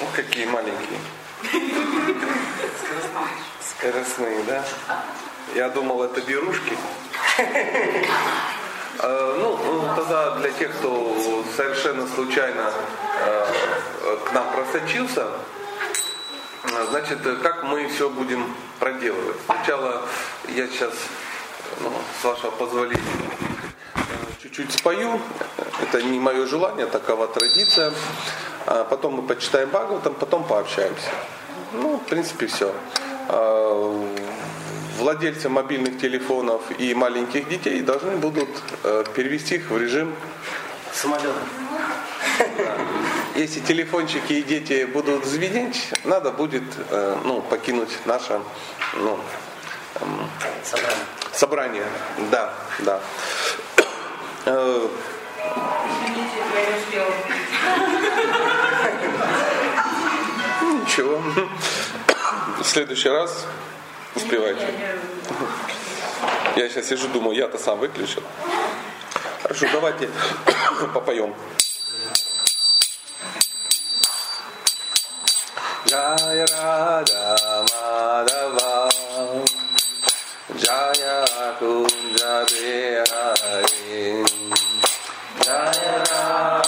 Ну, какие маленькие. Скоростные, да? Я думал, это берушки. Э, ну, тогда для тех, кто совершенно случайно э, к нам просочился, значит, как мы все будем проделывать. Сначала я сейчас, ну, с вашего позволения, чуть-чуть спою. Это не мое желание, такова традиция. А потом мы почитаем Бхагаватам, потом пообщаемся. Ну, в принципе, все. А, владельцы мобильных телефонов и маленьких детей должны будут э, перевести их в режим самолета. Если телефончики и дети будут звенеть, надо будет э, ну, покинуть наше ну, эм, собрание. Собрание, да, да. Извините, я не успела. Ничего. В следующий раз успевайте. Я сейчас сижу, думаю, я-то сам выключил. Хорошо, давайте попоем. Jaya Radha Madhava Jaya Kunja Bihari Jaya Radha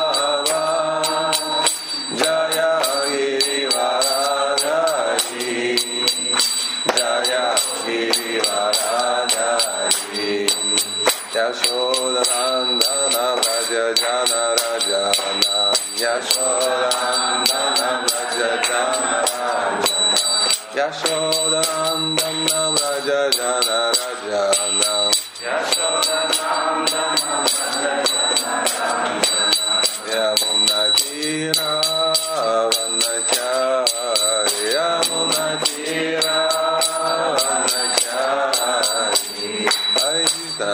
यशोदनन्दन व्रज जन रजनं यशोदनन्दन व्रज जन रजनं यशोदनन्दन व्रज जन रजनं यमुनतीरा वनचारि यमुनतीरा वनचारि हरिता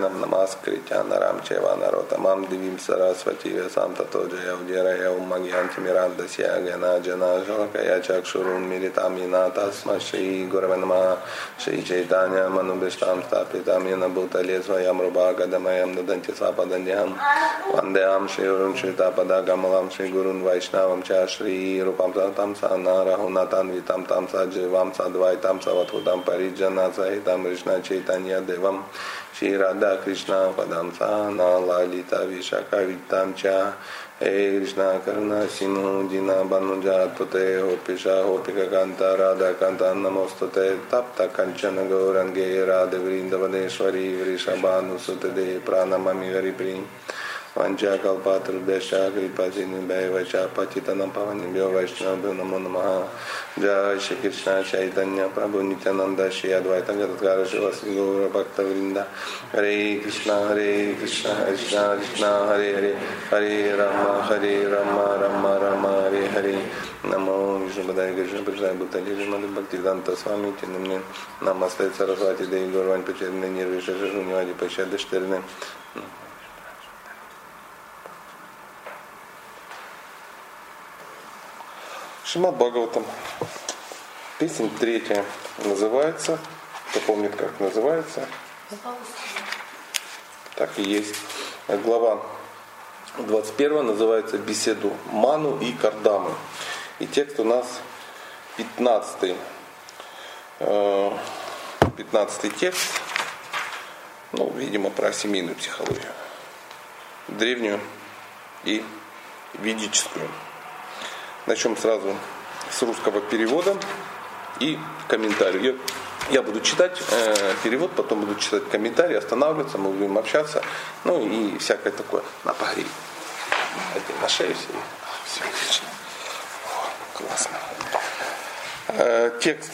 शरणम नमस्कृत्या नराम चैवा नरोतमाम दिवी सरस्वती व्यसाम तथो जय उजय उमा मीना तस्म श्री गुरव नम। श्री चैतान्य श्रीचैतन्यमनुभिष्टां स्थापिता मीन भूतले स्वयं रुभा गदमयम दंत रुभागदमयं ददन्ति सापदन्यहं। वन्देहं श्रीगुरुं श्रितापदागमलां श्रीगुरुन् वैष्णव च श्री श्रीरूपां सतम स न रहुनातान्वितम तम स जीवाम नारहुनतान्वितां तां सजीवां सहित सवधूतां चैतन्य सहितं श्री श्रीराधा कृष्ण पदम सा नलिता विशाखा हे कृष्ण कर्ण सिंह जिना बनु जाते हो पिशा हो पिक कांता राधा कांता नमोस्तते तप्त कंचन गौरंगे राधे वृंदवनेश्वरी वृषभानुसुत दे प्राण ममी हरिप्रिय Panjagal Patr Deshagri Pajini Bhaivacha Pachitanam Pavanibhyo Vaishnavabhyo Namo Namaha Jai Shri Krishna Chaitanya Prabhu Nityananda Shri Advaita Gadadgara Shiva Sri Gaura Bhakta Vrinda Hare Krishna Hare Krishna Krishna Krishna Hare Hare Hare Rama Hare Rama Rama Rama Hare Hare Namo Vishnu Падай Кришна Пришай Бхутали Шимали Бхактиданта Свами Тинамни Намасте Сарасвати Деви Горвань Пачарны Нирвиша Шашунивади Пачады Штырны Thank you. Шимат Бхагаватам. Песня третья называется, кто помнит, как называется, так и есть. Глава 21 называется «Беседу Ману и Кардамы». И текст у нас 15 15 текст, ну, видимо, про семейную психологию. Древнюю и ведическую. Начнем сразу с русского перевода и комментарий. Я, я буду читать э, перевод, потом буду читать комментарий, останавливаться, мы будем общаться, ну и всякое такое. На погрей. На шею себе. Все отлично. О, классно. Э, текст.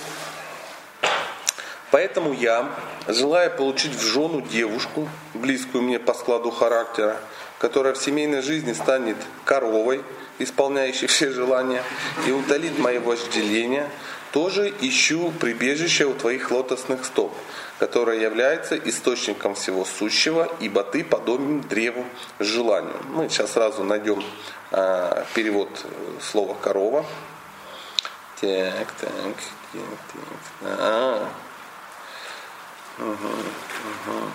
Поэтому я, желая получить в жену девушку, близкую мне по складу характера, которая в семейной жизни станет коровой, исполняющий все желания, и утолит мои вожделения, тоже ищу прибежище у твоих лотосных стоп, которое является источником всего сущего, ибо ты подобен древу желанию. Мы сейчас сразу найдем э, перевод слова корова. Так, так, так, так. А. Угу, угу.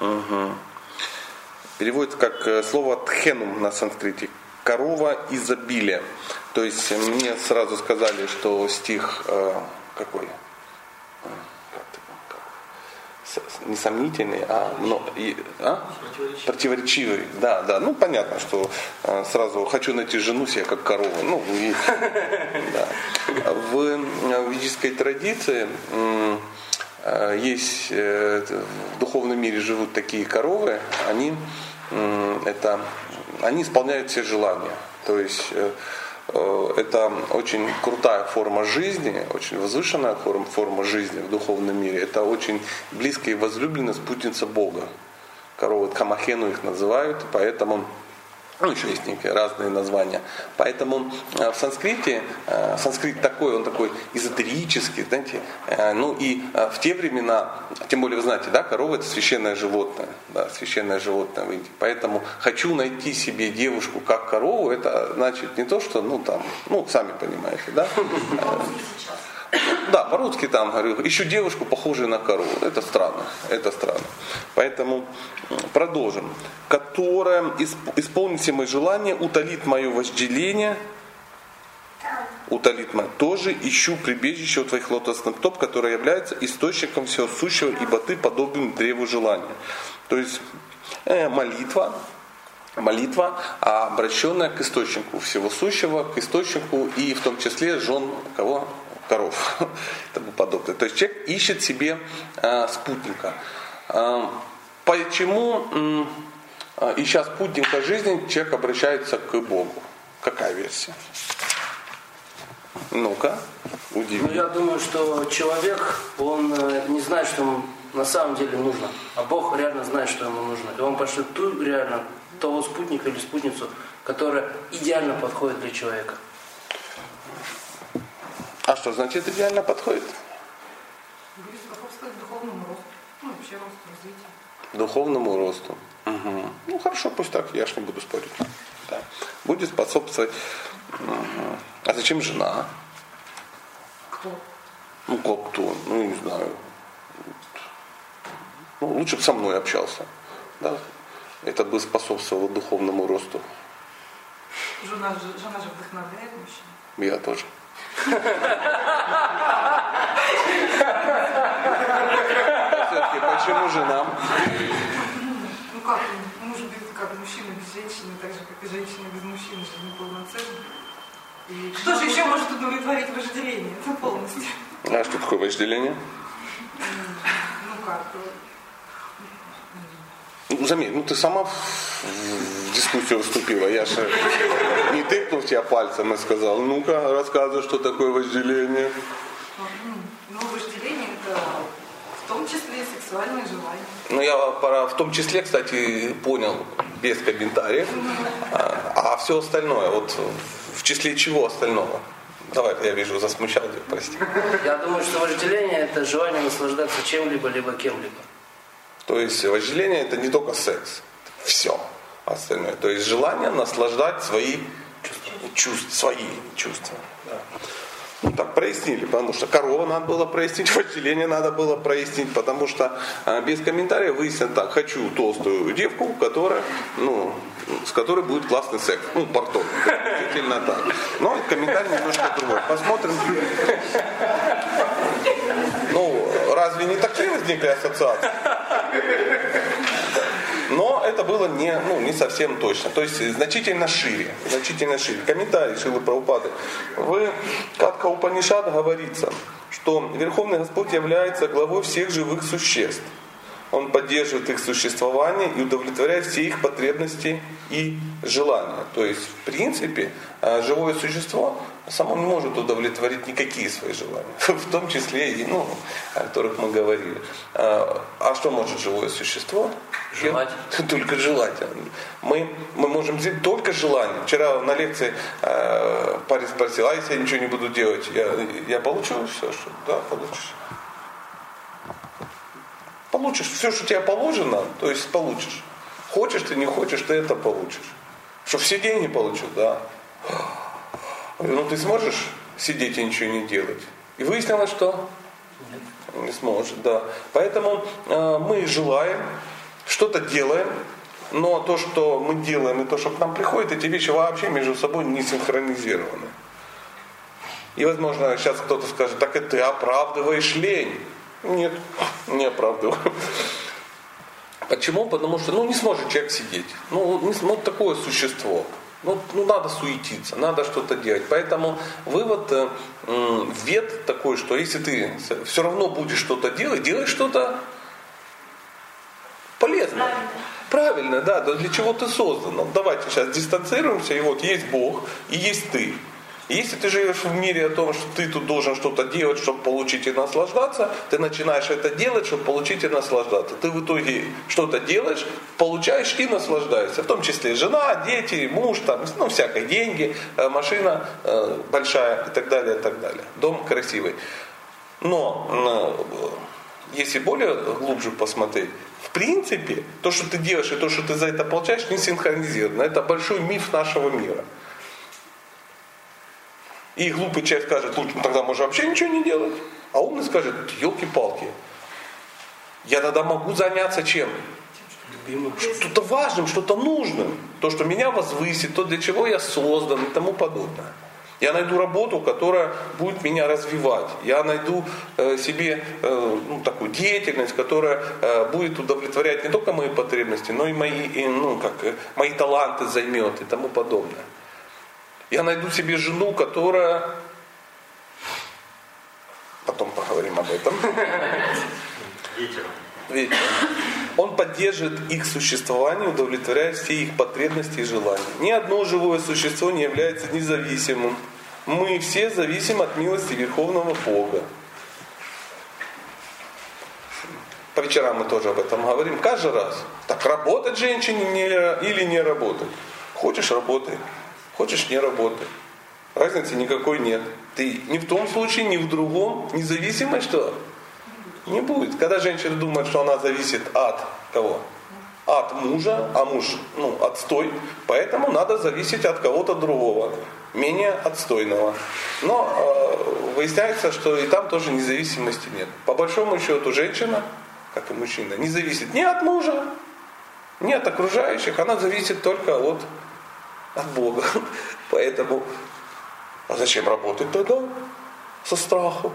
Угу. Переводится как э, слово тхенум на санскрите. Корова изобилия. То есть мне сразу сказали, что стих э, какой? несомнительный, а, но, и, а? Противоречивый. Противоречивый. Да, да. Ну понятно, что э, сразу хочу найти жену себе как корову. Ну, и, да. В ведической традиции Э, есть э, в духовном мире живут такие коровы, они, это, они исполняют все желания. То есть э, это очень крутая форма жизни, очень возвышенная форма жизни в духовном мире. Это очень близкая и возлюбленная спутница Бога. Коровы Камахену их называют, поэтому ну, еще есть некие разные названия. Поэтому э, в санскрите, э, санскрит такой, он такой эзотерический, знаете, э, ну и в те времена, тем более вы знаете, да, корова это священное животное, да, священное животное в Индии. Поэтому хочу найти себе девушку как корову, это значит не то, что, ну там, ну сами понимаете, да. Да, по-русски там говорю, ищу девушку, похожую на корову. Это странно, это странно. Поэтому продолжим. Которая исполнит все мои желания, утолит мое вожделение, утолит мое. Тоже ищу прибежище у твоих лотосных топ, которое является источником всего сущего, ибо ты подобен древу желания. То есть э, молитва, молитва, обращенная к источнику всего сущего, к источнику и в том числе жен кого? Коров и тому подобное. То есть человек ищет себе э, спутника. Э, почему, э, ища спутника жизни, человек обращается к Богу? Какая версия? Ну-ка, удиви. Ну, я думаю, что человек, он э, не знает, что ему на самом деле нужно. А Бог реально знает, что ему нужно. И он пошлет ту реально, того спутника или спутницу, которая идеально подходит для человека. А что значит идеально подходит? Духовному росту. Ну, вообще росту, развитию. Духовному росту. Угу. Ну хорошо, пусть так, я ж не буду спорить. Да. Будет способствовать. Угу. А зачем жена? Кто? Ну как кто? Ну не знаю. Ну, лучше бы со мной общался. Да? Это бы способствовало духовному росту. Жена же, жена же вдохновляет мужчин. Я тоже. Все-таки почему жена? Ну как, может быть, как мужчина без женщины, так же, как и женщина без мужчины, же не полноценна. И что же еще может удовлетворить вожделение? Это полностью. А что такое вожделение? Ну как, Ну, заметь, ну ты сама в дискуссию вступила. Я же не тыкнул в тебя пальцем и сказал, ну-ка, рассказывай, что такое вожделение. ну вожделение это в том числе и сексуальное желание. Ну, я пора, в том числе, кстати, понял без комментариев. А, а все остальное, вот в числе чего остального? Давай, я вижу, засмущал тебя, прости. Я думаю, что вожделение это желание наслаждаться чем-либо, либо кем-либо. То есть вожделение это не только секс, все остальное. То есть желание наслаждать свои чувства, свои чувства. Да. Ну так прояснили, потому что корова надо было прояснить, вожделение надо было прояснить, потому что а, без комментариев выяснят так, хочу толстую девку, которая, ну, с которой будет классный секс. Ну, пардон, действительно так. Но комментарий немножко другой. Посмотрим. Ну, разве не такие возникли ассоциации? Но это было не, ну, не совсем точно. То есть значительно шире. Значительно шире. Комментарий Шилы Прабхупады. В Катха Упанишад говорится, что Верховный Господь является главой всех живых существ. Он поддерживает их существование и удовлетворяет все их потребности и желания. То есть, в принципе, э, живое существо само не может удовлетворить никакие свои желания, в том числе и, ну, о которых мы говорили. А, а что может живое существо? Желать. Только желать. Мы, мы можем сделать только желание. Вчера на лекции э, парень спросил, а если я ничего не буду делать, я, я получу все, что да, получишь. Получишь все, что тебе положено, то есть получишь. Хочешь ты, не хочешь, ты это получишь. Что все деньги получу, да. Ну ты сможешь сидеть и ничего не делать? И выяснилось, что Нет. не сможет, да. Поэтому э, мы желаем, что-то делаем, но то, что мы делаем и то, что к нам приходит, эти вещи вообще между собой не синхронизированы. И, возможно, сейчас кто-то скажет, так и ты оправдываешь лень. Нет, не оправдываю. Почему? Потому что ну, не сможет человек сидеть. Ну, не, ну такое существо. Ну, ну надо суетиться, надо что-то делать. Поэтому вывод, э, вет такой, что если ты все равно будешь что-то делать, делай что-то полезное. Правильно, да, да, для чего ты создан. Ну, давайте сейчас дистанцируемся, и вот есть Бог, и есть ты. Если ты живешь в мире о том, что ты тут должен что-то делать, чтобы получить и наслаждаться, ты начинаешь это делать, чтобы получить и наслаждаться. Ты в итоге что-то делаешь, получаешь и наслаждаешься. В том числе жена, дети, муж, там, ну, всякие деньги, э, машина э, большая и так далее, и так далее. Дом красивый. Но э, если более глубже посмотреть, в принципе, то, что ты делаешь и то, что ты за это получаешь, не синхронизировано. Это большой миф нашего мира. И глупый человек скажет, лучше тогда можно вообще ничего не делать. А умный скажет, елки-палки, я тогда могу заняться чем? Что-то важным, что-то нужным. То, что меня возвысит, то, для чего я создан и тому подобное. Я найду работу, которая будет меня развивать. Я найду э, себе э, ну, такую деятельность, которая э, будет удовлетворять не только мои потребности, но и мои, и, ну, как, э, мои таланты займет и тому подобное. Я найду себе жену, которая... Потом поговорим об этом. Вечером. Он поддерживает их существование, удовлетворяет все их потребности и желания. Ни одно живое существо не является независимым. Мы все зависим от милости Верховного Бога. По вечерам мы тоже об этом говорим. Каждый раз. Так работать женщине не, или не работать? Хочешь работай. Хочешь не работай. разницы никакой нет. Ты ни в том случае, ни в другом, независимо что? Не будет. Когда женщина думает, что она зависит от кого? От мужа, а муж, ну, отстой, поэтому надо зависеть от кого-то другого, менее отстойного. Но э, выясняется, что и там тоже независимости нет. По большому счету женщина, как и мужчина, не зависит ни от мужа, ни от окружающих, она зависит только от, от Бога. Поэтому а зачем работать тогда? Со страхом.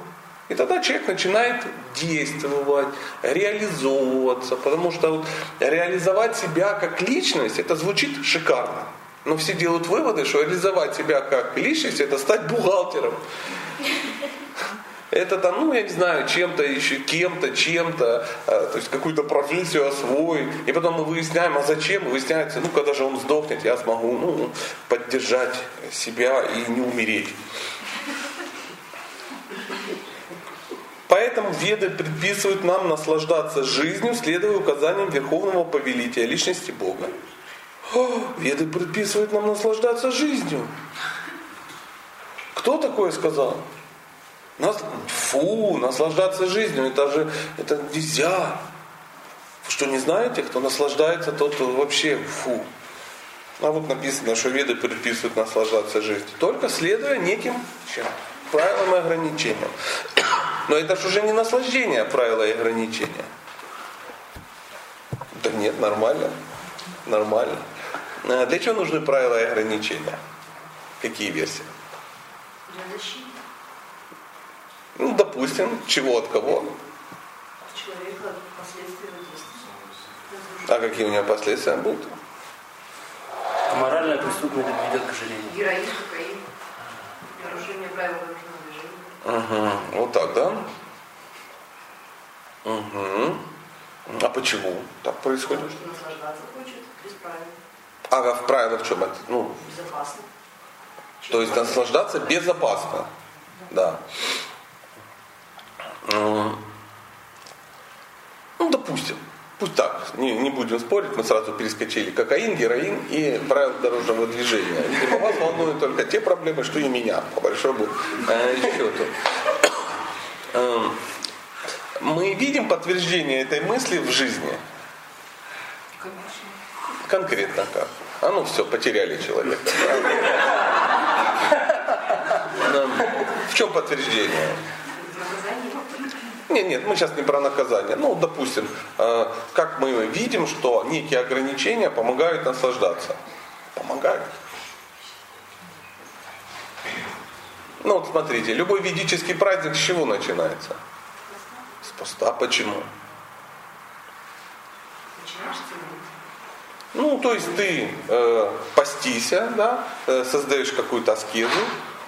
И тогда человек начинает действовать, реализовываться, потому что вот реализовать себя как личность, это звучит шикарно. Но все делают выводы, что реализовать себя как личность, это стать бухгалтером. Это там, ну, я не знаю, чем-то еще, кем-то, чем-то, э, то есть какую-то профессию освоить. И потом мы выясняем, а зачем? выясняется, ну, когда же он сдохнет, я смогу ну, поддержать себя и не умереть. Поэтому веды предписывают нам наслаждаться жизнью, следуя указаниям Верховного Повелителя, личности Бога. О, веды предписывают нам наслаждаться жизнью. Кто такое сказал? Нас, фу, наслаждаться жизнью, это же это нельзя. Что, не знаете, кто наслаждается, тот вообще фу. А вот написано, что веды предписывают наслаждаться жизнью. Только следуя неким чем? правилам и ограничениям. Но это же уже не наслаждение, а правила и ограничения. Да нет, нормально. Нормально. А для чего нужны правила и ограничения? Какие версии? Для защиты. Ну, допустим, чего от кого? Человека последствия воздействия. А какие у него последствия будут? Моральная преступность ведет к ожирению. Героин, кокаин, нарушение правил дорожного движения. Угу. Вот так, да? Угу. А почему так происходит? Потому что наслаждаться хочет без правил. А в правилах в чем это? Ну, Безопасно. то есть наслаждаться безопасно. Да. М. Ну, допустим. Пусть так, не, не будем спорить, мы сразу перескочили. Кокаин, героин и правила дорожного движения. Видимо, вас волнуют только те проблемы, что и меня, по большому э, счету. Эм, Мы видим подтверждение этой мысли в жизни. Конечно. Конкретно как? А ну все, потеряли человека. В чем подтверждение? Нет, нет, мы сейчас не про наказание. Ну, допустим, э, как мы видим, что некие ограничения помогают наслаждаться. Помогают. Ну вот смотрите, любой ведический праздник с чего начинается? С поста. Почему? Начинаешь целовать. Ну, то есть ты э, постися, да, э, создаешь какую-то аскезу,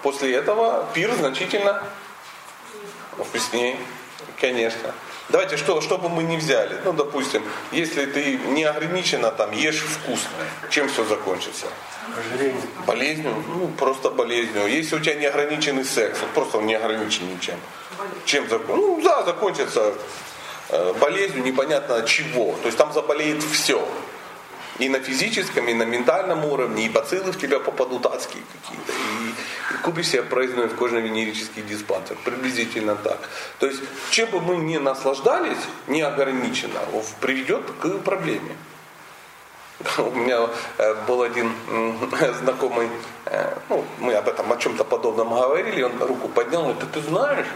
после этого пир значительно вкуснее, конечно. Давайте, что, что бы мы ни взяли, ну, допустим, если ты не ограниченно там ешь вкусно, чем все закончится? Ожирение. Болезнью? Ну, просто болезнью. Если у тебя неограниченный секс, вот просто он не ограничен ничем. Чем закончится? Ну, да, закончится э, болезнью непонятно чего. То есть там заболеет все. И на физическом, и на ментальном уровне, и бациллы в тебя попадут адские какие-то. И, и купишь себе проездной в кожно-венерический диспансер. Приблизительно так. То есть, чем бы мы ни наслаждались, неограниченно, приведет к проблеме. У меня э, был один знакомый, э, ну, мы об этом, о чем-то подобном говорили, он руку поднял, говорит, «Да ты знаешь,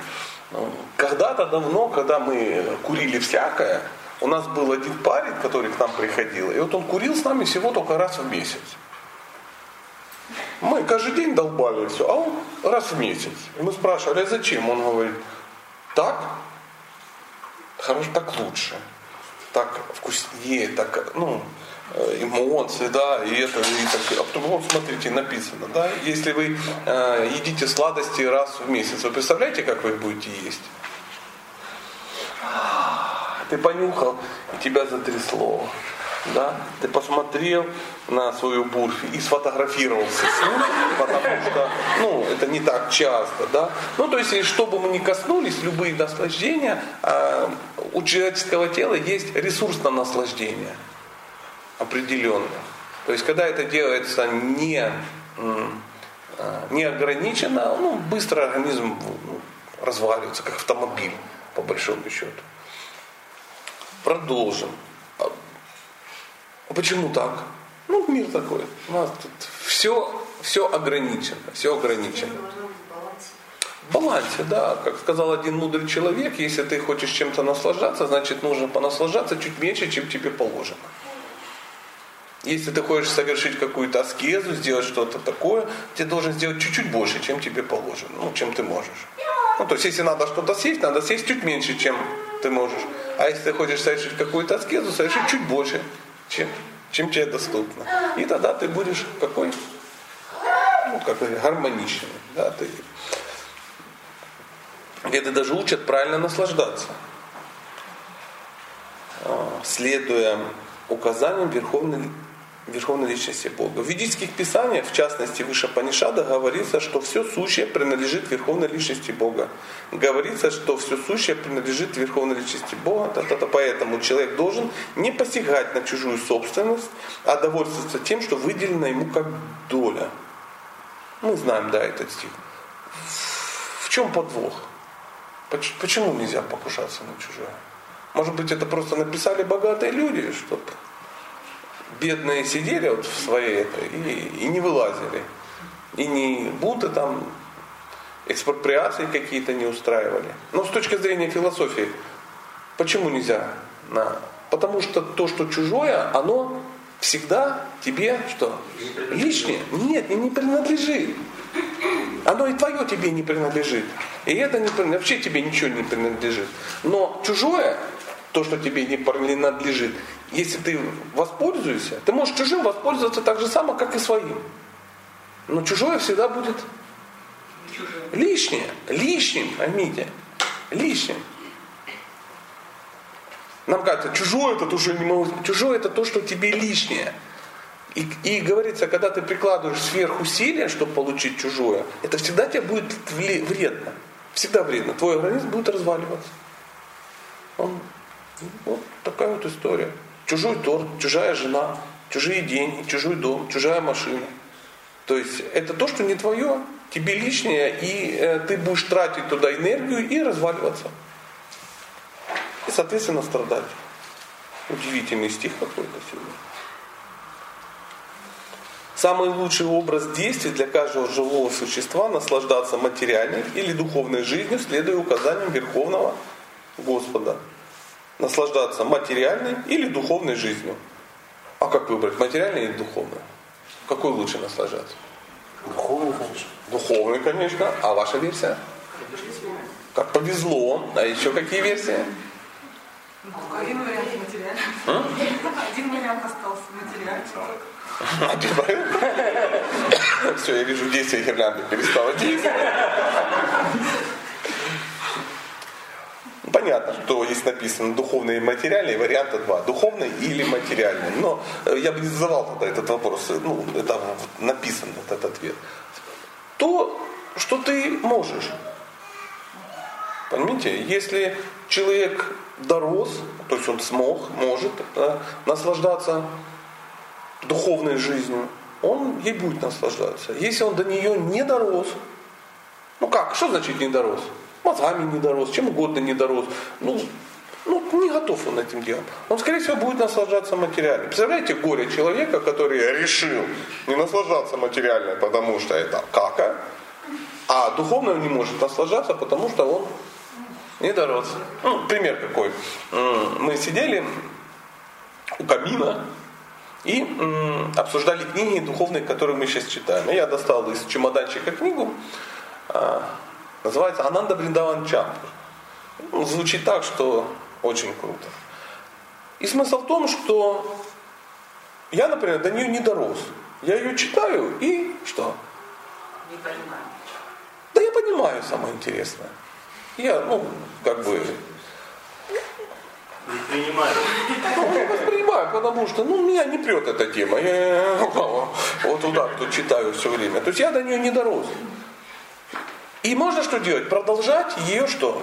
ну, когда-то давно, когда мы курили всякое, у нас был один парень, который к нам приходил, и вот он курил с нами всего только раз в месяц. Мы каждый день долбали все, а он раз в месяц. И мы спрашивали, а зачем? Он говорит, так, хорошо, так лучше, так вкуснее, так, ну, э, эмоции, да, и это, и так, а потом, вот смотрите, написано, да, если вы э, едите сладости раз в месяц, вы представляете, как вы их будете есть? Ты понюхал, и тебя затрясло. Да? Ты посмотрел на свою бурфи и сфотографировался с ним, потому что ну, это не так часто. Да? Ну, то есть, что бы мы ни коснулись, любые наслаждения, а, у человеческого тела есть ресурс на наслаждение определенный. То есть, когда это делается не а, неограниченно, ну, быстро организм ну, разваливается, как автомобиль, по большому счету. Продолжим. А почему так? Ну, мир такой. У нас тут все, все ограничено, все ограничено. В балансе, да. Как сказал один мудрый человек, если ты хочешь чем-то наслаждаться, значит нужно понаслаждаться чуть меньше, чем тебе положено. Если ты хочешь совершить какую-то аскезу, сделать что-то такое, ты должен сделать чуть-чуть больше, чем тебе положено, ну, чем ты можешь. Ну, то есть, если надо что-то съесть, надо съесть чуть меньше, чем ты можешь. А если ты хочешь совершить какую-то аскезу, совершить чуть больше, чем, чем тебе доступно. И тогда ты будешь какой? Ну, как гармоничный. Да, ты... Веды даже учат правильно наслаждаться. А, следуя указаниям Верховной Верховной Личности Бога. В ведических писаниях, в частности выше Панишада, говорится, что все сущее принадлежит Верховной Личности Бога. Говорится, что все сущее принадлежит Верховной Личности Бога. Та-та-та. Поэтому человек должен не посягать на чужую собственность, а довольствоваться тем, что выделено ему как доля. Мы знаем, да, этот стих. В чем подвох? Почему нельзя покушаться на чужое? Может быть, это просто написали богатые люди, чтобы бедные сидели вот в своей этой и, и не вылазили. И не будто там экспроприации какие-то не устраивали. Но с точки зрения философии, почему нельзя? На? Потому что то, что чужое, оно всегда тебе что? Лишнее? Нет, не, не принадлежит. Оно и твое тебе не принадлежит. И это не, вообще тебе ничего не принадлежит. Но чужое, то, что тебе не принадлежит, если ты воспользуешься, ты можешь чужим воспользоваться так же само, как и своим. Но чужое всегда будет Чужое. лишнее. Лишним, поймите. Лишним. Нам кажется, чужое это то, что не могу. Чужое это то, что тебе лишнее. И, и говорится, когда ты прикладываешь сверхусилия, чтобы получить чужое, это всегда тебе будет вредно. Всегда вредно. Твой организм будет разваливаться. Он, вот такая вот история. Чужой торт, чужая жена, чужие деньги, чужой дом, чужая машина. То есть это то, что не твое, тебе лишнее, и э, ты будешь тратить туда энергию и разваливаться. И, соответственно, страдать. Удивительный стих какой-то сегодня. Самый лучший образ действий для каждого живого существа наслаждаться материальной или духовной жизнью, следуя указаниям Верховного Господа наслаждаться материальной или духовной жизнью. А как выбрать, материальной или духовной? Какой лучше наслаждаться? Духовный, конечно. Духовный, конечно. А ваша версия? Как повезло. А еще какие версии? Один вариант материальный. Один вариант остался материальный. Один вариант? Все, я вижу, действие гирлянды перестало действовать. Понятно, что есть написано духовный и материальный, варианта два. Духовный или материальный. Но э, я бы не задавал тогда этот вопрос. Ну, это написан этот ответ. То, что ты можешь. Понимаете, если человек дорос, то есть он смог, может да, наслаждаться духовной жизнью, он ей будет наслаждаться. Если он до нее не дорос, ну как, что значит не дорос? Мозгами не дорос, чем угодно не дорос. Ну, ну, не готов он этим делом. Он, скорее всего, будет наслаждаться материально. Представляете горе человека, который решил не наслаждаться материально, потому что это кака, а духовно он не может наслаждаться, потому что он не дорос. Ну, пример какой. Мы сидели у камина и обсуждали книги духовные, которые мы сейчас читаем. Я достал из чемоданчика книгу а, Называется Ананда Бриндаван Чампур. Ну, звучит так, что очень круто. И смысл в том, что я, например, до нее не дорос. Я ее читаю и что? Не понимаю. Да я понимаю самое интересное. Я, ну, как бы... Не принимаю. Ну, я воспринимаю, потому что, ну, меня не прет эта тема. Я вот туда, кто читаю все время. То есть я до нее не дорос. И можно что делать? Продолжать ее что?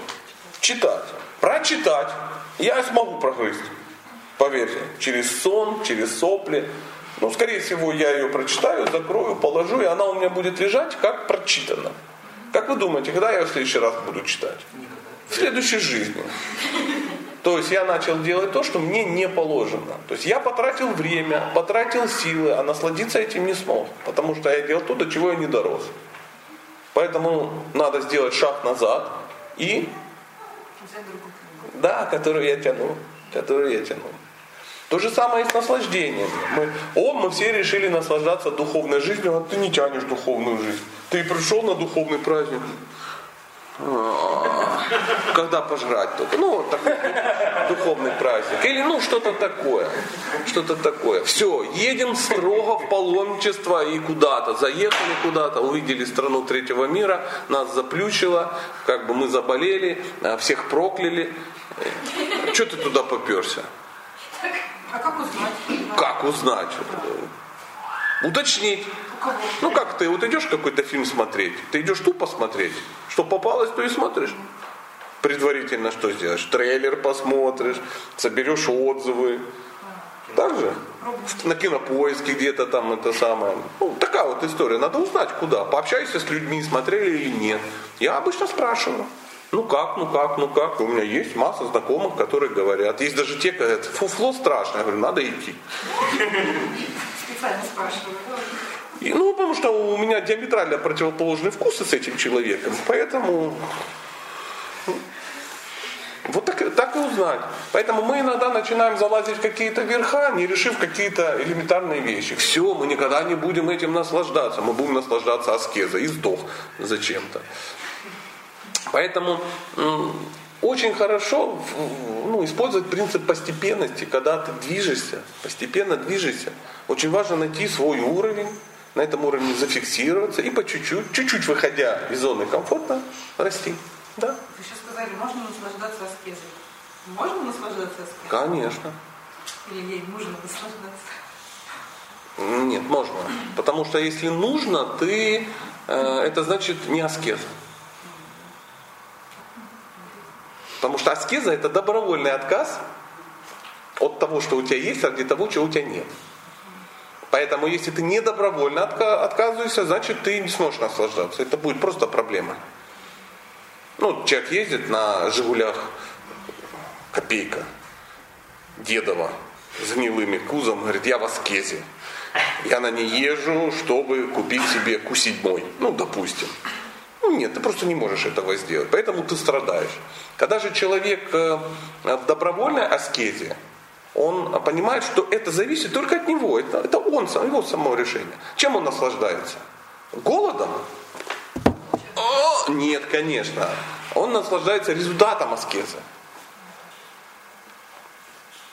Читать. Прочитать. Я смогу прогрызть. Поверьте. Через сон, через сопли. Ну, скорее всего, я ее прочитаю, закрою, положу, и она у меня будет лежать как прочитана. Как вы думаете, когда я в следующий раз буду читать? В следующей жизни. То есть я начал делать то, что мне не положено. То есть я потратил время, потратил силы, а насладиться этим не смог. Потому что я делал то, до чего я не дорос. Поэтому надо сделать шаг назад и... Да, которую я тянул. Которую я тянул. То же самое и с наслаждением. Мы, о, мы все решили наслаждаться духовной жизнью, а ты не тянешь духовную жизнь. Ты пришел на духовный праздник. А, когда пожрать только. Ну, вот такой духовный праздник. Или ну что-то такое. Что-то такое. Все, едем строго в паломничество и куда-то. Заехали куда-то, увидели страну третьего мира, нас заплющило, как бы мы заболели, а, всех прокляли. Что ты туда поперся? А как узнать? Как узнать? Уточнить. Ну как ты, вот идешь какой-то фильм смотреть, ты идешь тупо смотреть, что попалось, то и смотришь. Предварительно что сделаешь? Трейлер посмотришь, соберешь отзывы. Так же? На кинопоиске где-то там это самое. Ну, такая вот история. Надо узнать, куда. Пообщайся с людьми, смотрели или нет. Я обычно спрашиваю. Ну как, ну как, ну как. У меня есть масса знакомых, которые говорят. Есть даже те, говорят, фуфло страшно. Я говорю, надо идти. Специально спрашиваю. И, ну, потому что у меня диаметрально противоположные вкусы с этим человеком. Поэтому вот так, так и узнать. Поэтому мы иногда начинаем залазить в какие-то верха, не решив какие-то элементарные вещи. Все, мы никогда не будем этим наслаждаться. Мы будем наслаждаться аскезой. И сдох зачем-то. Поэтому очень хорошо ну, использовать принцип постепенности, когда ты движешься, постепенно движешься. Очень важно найти свой уровень, на этом уровне зафиксироваться и по чуть-чуть, чуть-чуть выходя из зоны комфорта, расти. Да? Вы сейчас сказали, можно наслаждаться аскезой. Можно наслаждаться аскезой? Конечно. Или ей нужно наслаждаться? Нет, можно. Потому что если нужно, ты, э, это значит не аскеза. Потому что аскеза это добровольный отказ от того, что у тебя есть, ради того, чего у тебя нет. Поэтому если ты не добровольно отказываешься, значит ты не сможешь наслаждаться. Это будет просто проблема. Ну, человек ездит на Жигулях копейка, дедова, с гнилыми кузом, говорит, я в аскезе. Я на ней езжу, чтобы купить себе Ку-7. Ну, допустим. Ну нет, ты просто не можешь этого сделать. Поэтому ты страдаешь. Когда же человек э, в добровольной аскезе, он понимает, что это зависит только от него. Это, это он, его само решение. Чем он наслаждается? Голодом? О, нет, конечно. Он наслаждается результатом аскезы.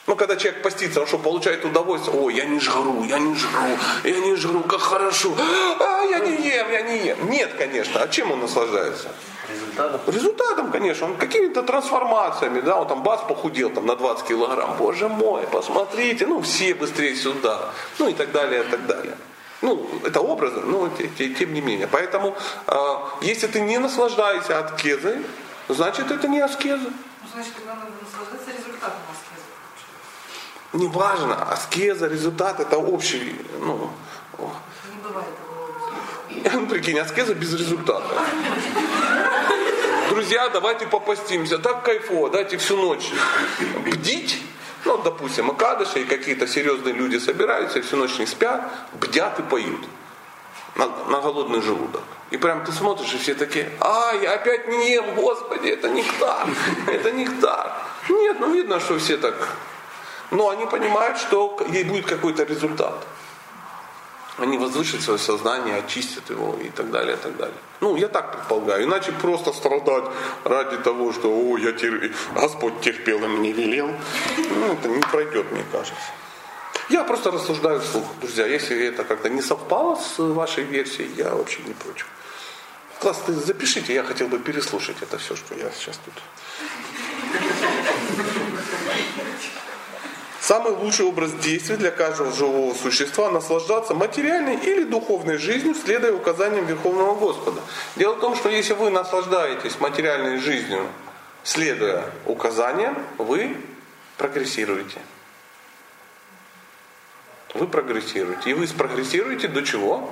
Ну, когда человек постится, он что, получает удовольствие? Ой, я не жру, я не жру, я не жру, как хорошо. А, я не ем, я не ем. Нет, конечно. А чем он наслаждается? Результатом? Результатом, конечно. Он какими-то трансформациями, да, он там бац похудел там, на 20 килограмм. Боже мой, посмотрите, ну все быстрее сюда. Ну и так далее, и так далее. Ну, это образы, но тем не менее. Поэтому, э, если ты не наслаждаешься аскезой, значит это не аскеза. Ну, значит, тогда надо наслаждаться результатом аскезы. Не важно, аскеза, результат, это общий, ну, Не бывает такого. ну, прикинь, аскеза без результата. Друзья, давайте попастимся, так кайфово, дайте всю ночь бдить. Ну, допустим, Акадыши и какие-то серьезные люди собираются и всю ночь не спят, бдят и поют на, на голодный желудок. И прям ты смотришь, и все такие, а, я опять не ем, Господи, это нектар, это нектар. Нет, ну видно, что все так но они понимают, что ей будет какой-то результат. Они возвышат свое сознание, очистят его и так далее, и так далее. Ну, я так предполагаю. Иначе просто страдать ради того, что о, я тер... Господь терпел и мне велел. Ну, это не пройдет, мне кажется. Я просто рассуждаю вслух. Друзья, если это как-то не совпало с вашей версией, я вообще не против. Класс, ты запишите, я хотел бы переслушать это все, что я сейчас тут. Самый лучший образ действий для каждого живого существа – наслаждаться материальной или духовной жизнью, следуя указаниям Верховного Господа. Дело в том, что если вы наслаждаетесь материальной жизнью, следуя указаниям, вы прогрессируете. вы прогрессируете. И вы спрогрессируете до чего?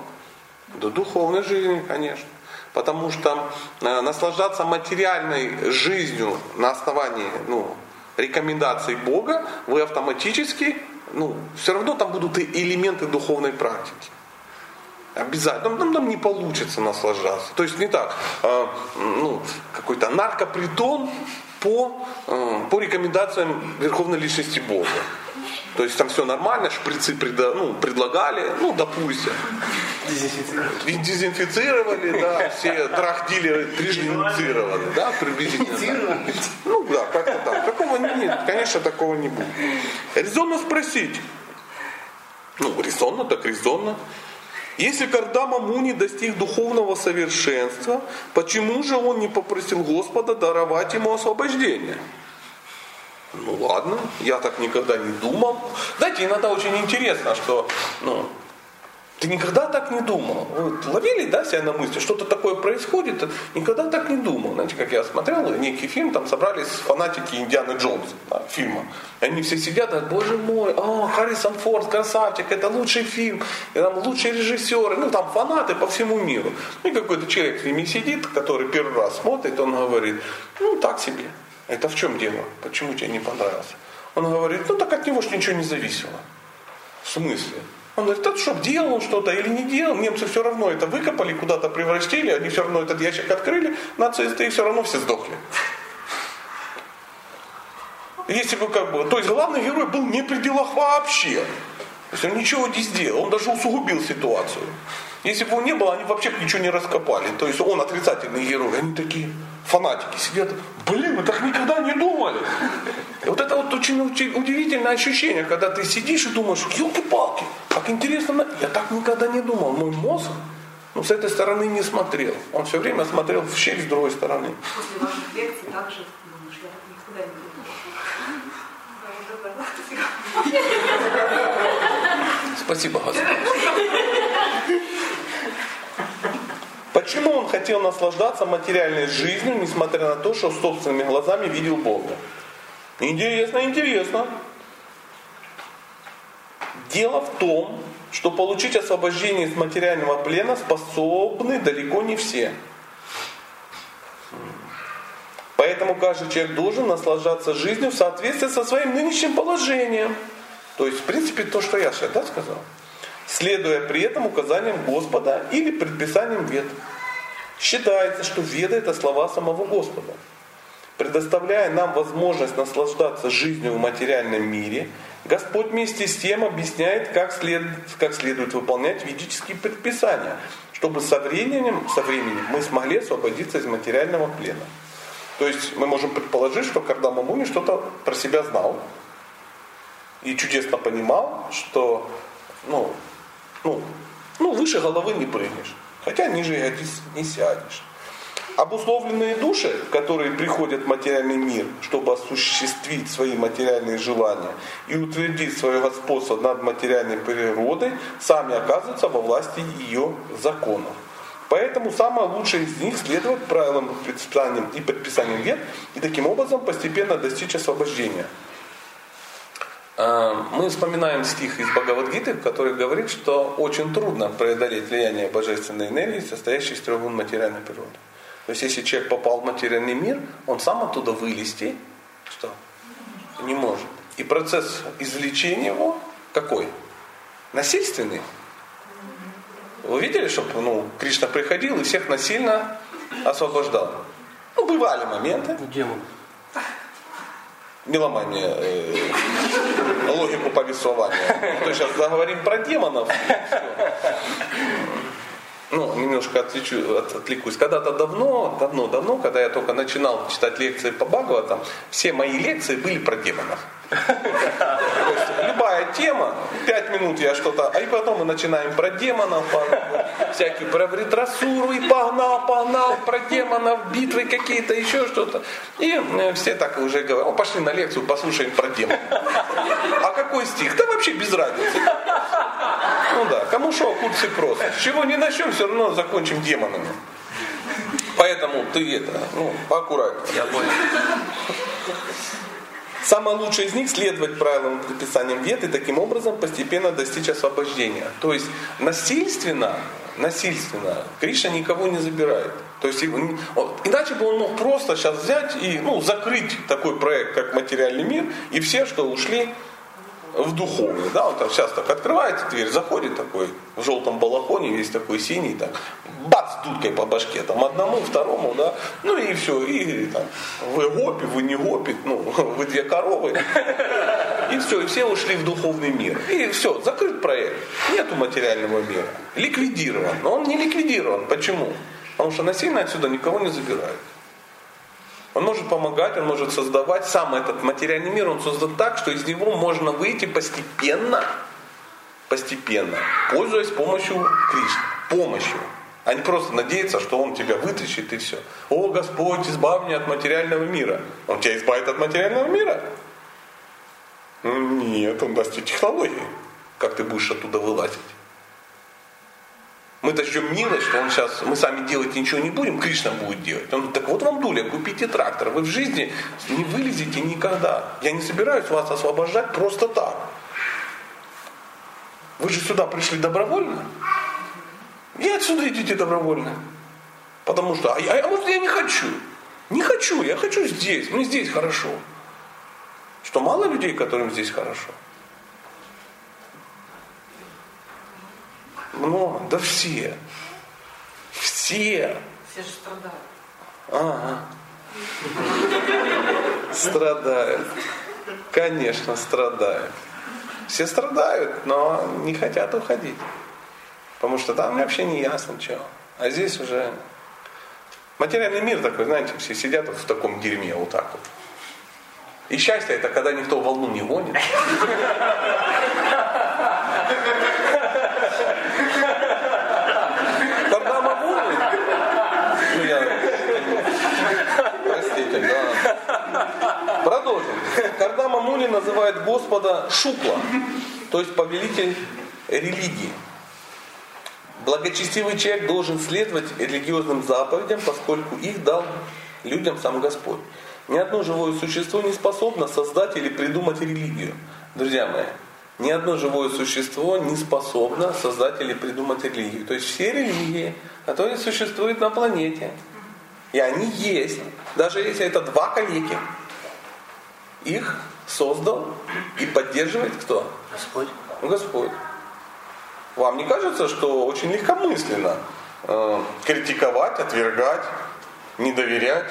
До духовной жизни, конечно. Потому что э, наслаждаться материальной жизнью на основании ну, рекомендаций Бога, вы автоматически, ну, все равно там будут и элементы духовной практики. Обязательно. Нам, нам не получится наслаждаться. То есть не так. Э, ну, какой-то наркопритон по, э, по рекомендациям Верховной Личности Бога. То есть там все нормально, шприцы преда, ну, предлагали, ну, допустим. Дезинфицировали. Дезинфицировали, да, все драгдилеры трижды инициированы, да, приблизительно. Ну да, как-то так. Такого нет, конечно, такого не будет. Резонно спросить. Ну, резонно, так резонно. Если Кардама Муни достиг духовного совершенства, почему же он не попросил Господа даровать ему освобождение? Ну ладно, я так никогда не думал. Знаете, иногда очень интересно, что ну, ты никогда так не думал. Вот ловили да, себя на мысли, что-то такое происходит, никогда так не думал. Знаете, как я смотрел некий фильм, там собрались фанатики Индианы Джонса да, фильма. Они все сидят, говорят, боже мой, о, Харрисон Форд, красавчик, это лучший фильм, и там лучшие режиссеры, ну там фанаты по всему миру. Ну и какой-то человек с ними сидит, который первый раз смотрит, он говорит, ну так себе. Это в чем дело? Почему тебе не понравился? Он говорит, ну так от него ж ничего не зависело. В смысле? Он говорит, это что, делал что-то или не делал, немцы все равно это выкопали, куда-то превратили, они все равно этот ящик открыли, нацисты, и все равно все сдохли. Если бы как бы, то есть главный герой был не при делах вообще. То есть он ничего не сделал, он даже усугубил ситуацию. Если бы его не было, они вообще ничего не раскопали. То есть он отрицательный герой. Они такие фанатики сидят, блин, мы так никогда не думали. И вот это вот очень удивительное ощущение, когда ты сидишь и думаешь, елки-палки, как интересно, я так никогда не думал. Мой мозг ну, с этой стороны не смотрел. Он все время смотрел в щель с другой стороны. После ваших лекций также думаешь, я так никогда не думал. Спасибо, Господи. Почему он хотел наслаждаться материальной жизнью, несмотря на то, что собственными глазами видел Бога? Интересно, интересно. Дело в том, что получить освобождение из материального плена способны далеко не все. Поэтому каждый человек должен наслаждаться жизнью в соответствии со своим нынешним положением. То есть, в принципе, то, что я сейчас да, сказал следуя при этом указаниям Господа или предписаниям вед. Считается, что веды это слова самого Господа. Предоставляя нам возможность наслаждаться жизнью в материальном мире, Господь вместе с тем объясняет, как, след, как следует выполнять ведические предписания, чтобы со временем, со временем мы смогли освободиться из материального плена. То есть мы можем предположить, что Кардама Муни что-то про себя знал и чудесно понимал, что ну, ну, ну, выше головы не прыгнешь. Хотя ниже не сядешь. Обусловленные души, которые приходят в материальный мир, чтобы осуществить свои материальные желания и утвердить свое господство над материальной природой, сами оказываются во власти ее законов. Поэтому самое лучшее из них следовать правилам предписаниям и предписаниям вет и таким образом постепенно достичь освобождения. А, мы вспоминаем стих из Бхагавадгиты, который говорит, что очень трудно преодолеть влияние божественной энергии, состоящей из трех гун материальной природы. То есть, если человек попал в материальный мир, он сам оттуда вылезти что? не может. И процесс извлечения его какой? Насильственный. Вы видели, чтобы ну, Кришна приходил и всех насильно освобождал? Ну, бывали моменты. Демон меломания, э, логику повествования. То сейчас заговорим про демонов. Ну, немножко отвлечу, от, отвлекусь. Когда-то давно, давно, давно, когда я только начинал читать лекции по Бхагаватам, все мои лекции были про демонов. Любая тема, пять минут я что-то, а и потом мы начинаем про демонов, всякие про вритрасуру, и погнал, погнал, про демонов, битвы какие-то, еще что-то. И э, все так уже говорят, пошли на лекцию, послушаем про демонов. А какой стих? Да вообще без разницы. Ну да, кому шо, курсы просто. Чего не начнем, все равно закончим демонами. Поэтому ты это, ну, поаккуратнее. Я понял. Самое лучшее из них следовать правилам и предписаниям вет и таким образом постепенно достичь освобождения. То есть насильственно, насильственно Кришна никого не забирает. То есть иначе бы он мог просто сейчас взять и ну, закрыть такой проект, как материальный мир, и все, что ушли в духовный, да, он там сейчас так открывает дверь, заходит такой в желтом балахоне, весь такой синий, так, бац, дудкой по башке, там, одному, второму, да, ну и все, и там, вы гопи, вы не гопи, ну, вы две коровы, и все, и все ушли в духовный мир, и все, закрыт проект, нету материального мира, ликвидирован, но он не ликвидирован, почему? Потому что насильно отсюда никого не забирают. Он может помогать, он может создавать. Сам этот материальный мир он создан так, что из него можно выйти постепенно, постепенно, пользуясь помощью Кришны. Помощью. А не просто надеяться, что он тебя вытащит и все. О, Господь, избавь меня от материального мира. Он тебя избавит от материального мира? Нет, он даст тебе технологии, как ты будешь оттуда вылазить. Мы-то ждем милость, что он сейчас, мы сами делать ничего не будем, Кришна будет делать. Он так вот вам дуля, купите трактор. Вы в жизни не вылезете никогда. Я не собираюсь вас освобождать просто так. Вы же сюда пришли добровольно. И отсюда идите добровольно. Потому что, а, а может я не хочу? Не хочу, я хочу здесь, мне здесь хорошо. Что мало людей, которым здесь хорошо. Много, да все. Все. Все же страдают. Ага. Страдают. Конечно, страдают. Все страдают, но не хотят уходить. Потому что там вообще не ясно чего. А здесь уже материальный мир такой, знаете, все сидят вот в таком дерьме вот так вот. И счастье это когда никто волну не гонит. Продолжим. Когда Мамули называет Господа Шукла, то есть повелитель религии. Благочестивый человек должен следовать религиозным заповедям, поскольку их дал людям сам Господь. Ни одно живое существо не способно создать или придумать религию. Друзья мои, ни одно живое существо не способно создать или придумать религию. То есть все религии, которые существуют на планете, и они есть, даже если это два коллеги, их создал и поддерживает кто? Господь. Господь. Вам не кажется, что очень легкомысленно э, критиковать, отвергать, не доверять,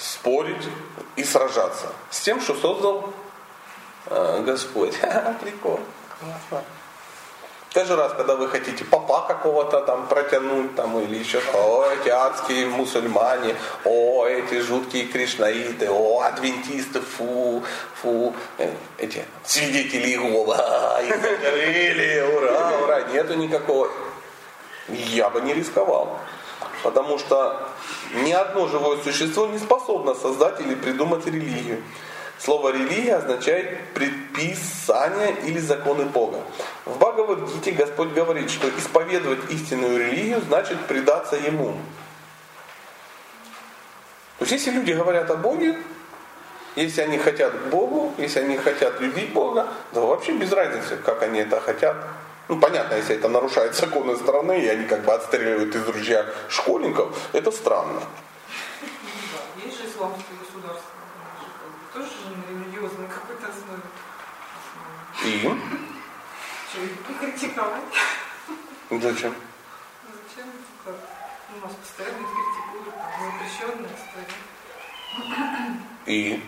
спорить и сражаться с тем, что создал э, Господь? Прикол. Классно. Каждый раз, когда вы хотите папа какого-то там протянуть, там, или еще о, эти адские мусульмане, о, эти жуткие кришнаиты, о, адвентисты, фу, фу, э, эти свидетели Иегова, их закрыли, ура, ура, нету никакого. Я бы не рисковал. Потому что ни одно живое существо не способно создать или придумать религию. Слово религия означает предписание или законы Бога. В Бхагавадгите Господь говорит, что исповедовать истинную религию значит предаться Ему. То есть если люди говорят о Боге, если они хотят к Богу, если они хотят любить Бога, то вообще без разницы, как они это хотят. Ну, понятно, если это нарушает законы страны, и они как бы отстреливают из ружья школьников, это странно. Есть же исламские государства тоже же на религиозной какой-то основе. И? Что, их покритиковать? Зачем? Ну, зачем? Как? Ну, нас постоянно критикуют, там, запрещенная история. И?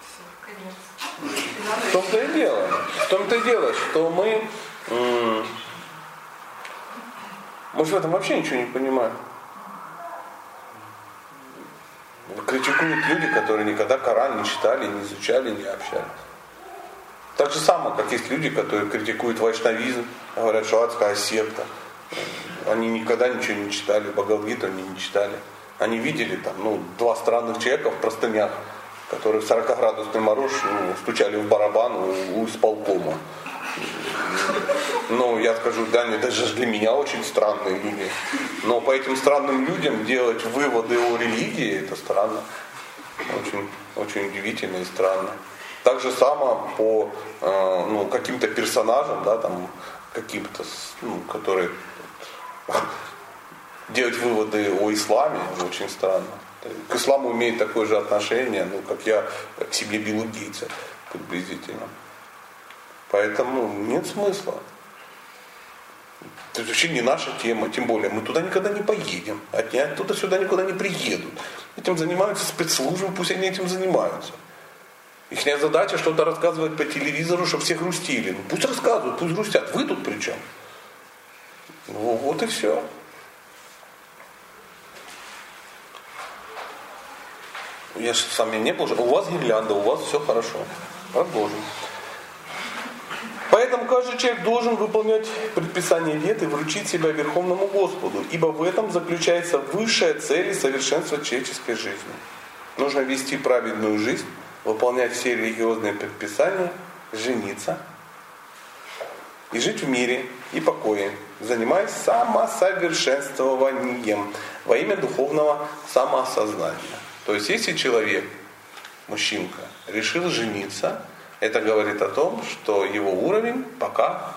Все, конец. В том-то и дело. В том-то и дело, что мы... Мы в этом вообще ничего не понимаем. критикуют люди, которые никогда Коран не читали, не изучали, не общались. Так же самое, как есть люди, которые критикуют вайшнавизм, говорят, что адская секта. Они никогда ничего не читали, Бхагавгиту они не читали. Они видели там, ну, два странных человека в простынях, которые в 40-градусный мороз ну, стучали в барабан у, у исполкома. Ну, я скажу, да, это же для меня очень странные люди. Но по этим странным людям делать выводы о религии, это странно. Очень, очень удивительно и странно. Так же само по э, ну, каким-то персонажам, да, там, каким-то, ну, которые делать выводы о исламе очень странно. К исламу имеет такое же отношение, ну, как я к Биллу Гейтса приблизительно. Поэтому нет смысла. Это вообще не наша тема, тем более мы туда никогда не поедем, они оттуда сюда никуда не приедут. Этим занимаются спецслужбы, пусть они этим занимаются. Их задача что-то рассказывать по телевизору, чтобы все грустили. Ну, пусть рассказывают, пусть грустят. Вы тут при чем? Ну, вот и все. Я же с вами не был. У вас гирлянда, у вас все хорошо. Продолжим. Поэтому каждый человек должен выполнять предписание лет и вручить себя Верховному Господу, ибо в этом заключается высшая цель и совершенство человеческой жизни. Нужно вести праведную жизнь, выполнять все религиозные предписания, жениться и жить в мире и покое, занимаясь самосовершенствованием во имя духовного самоосознания. То есть если человек, мужчинка, решил жениться – это говорит о том, что его уровень пока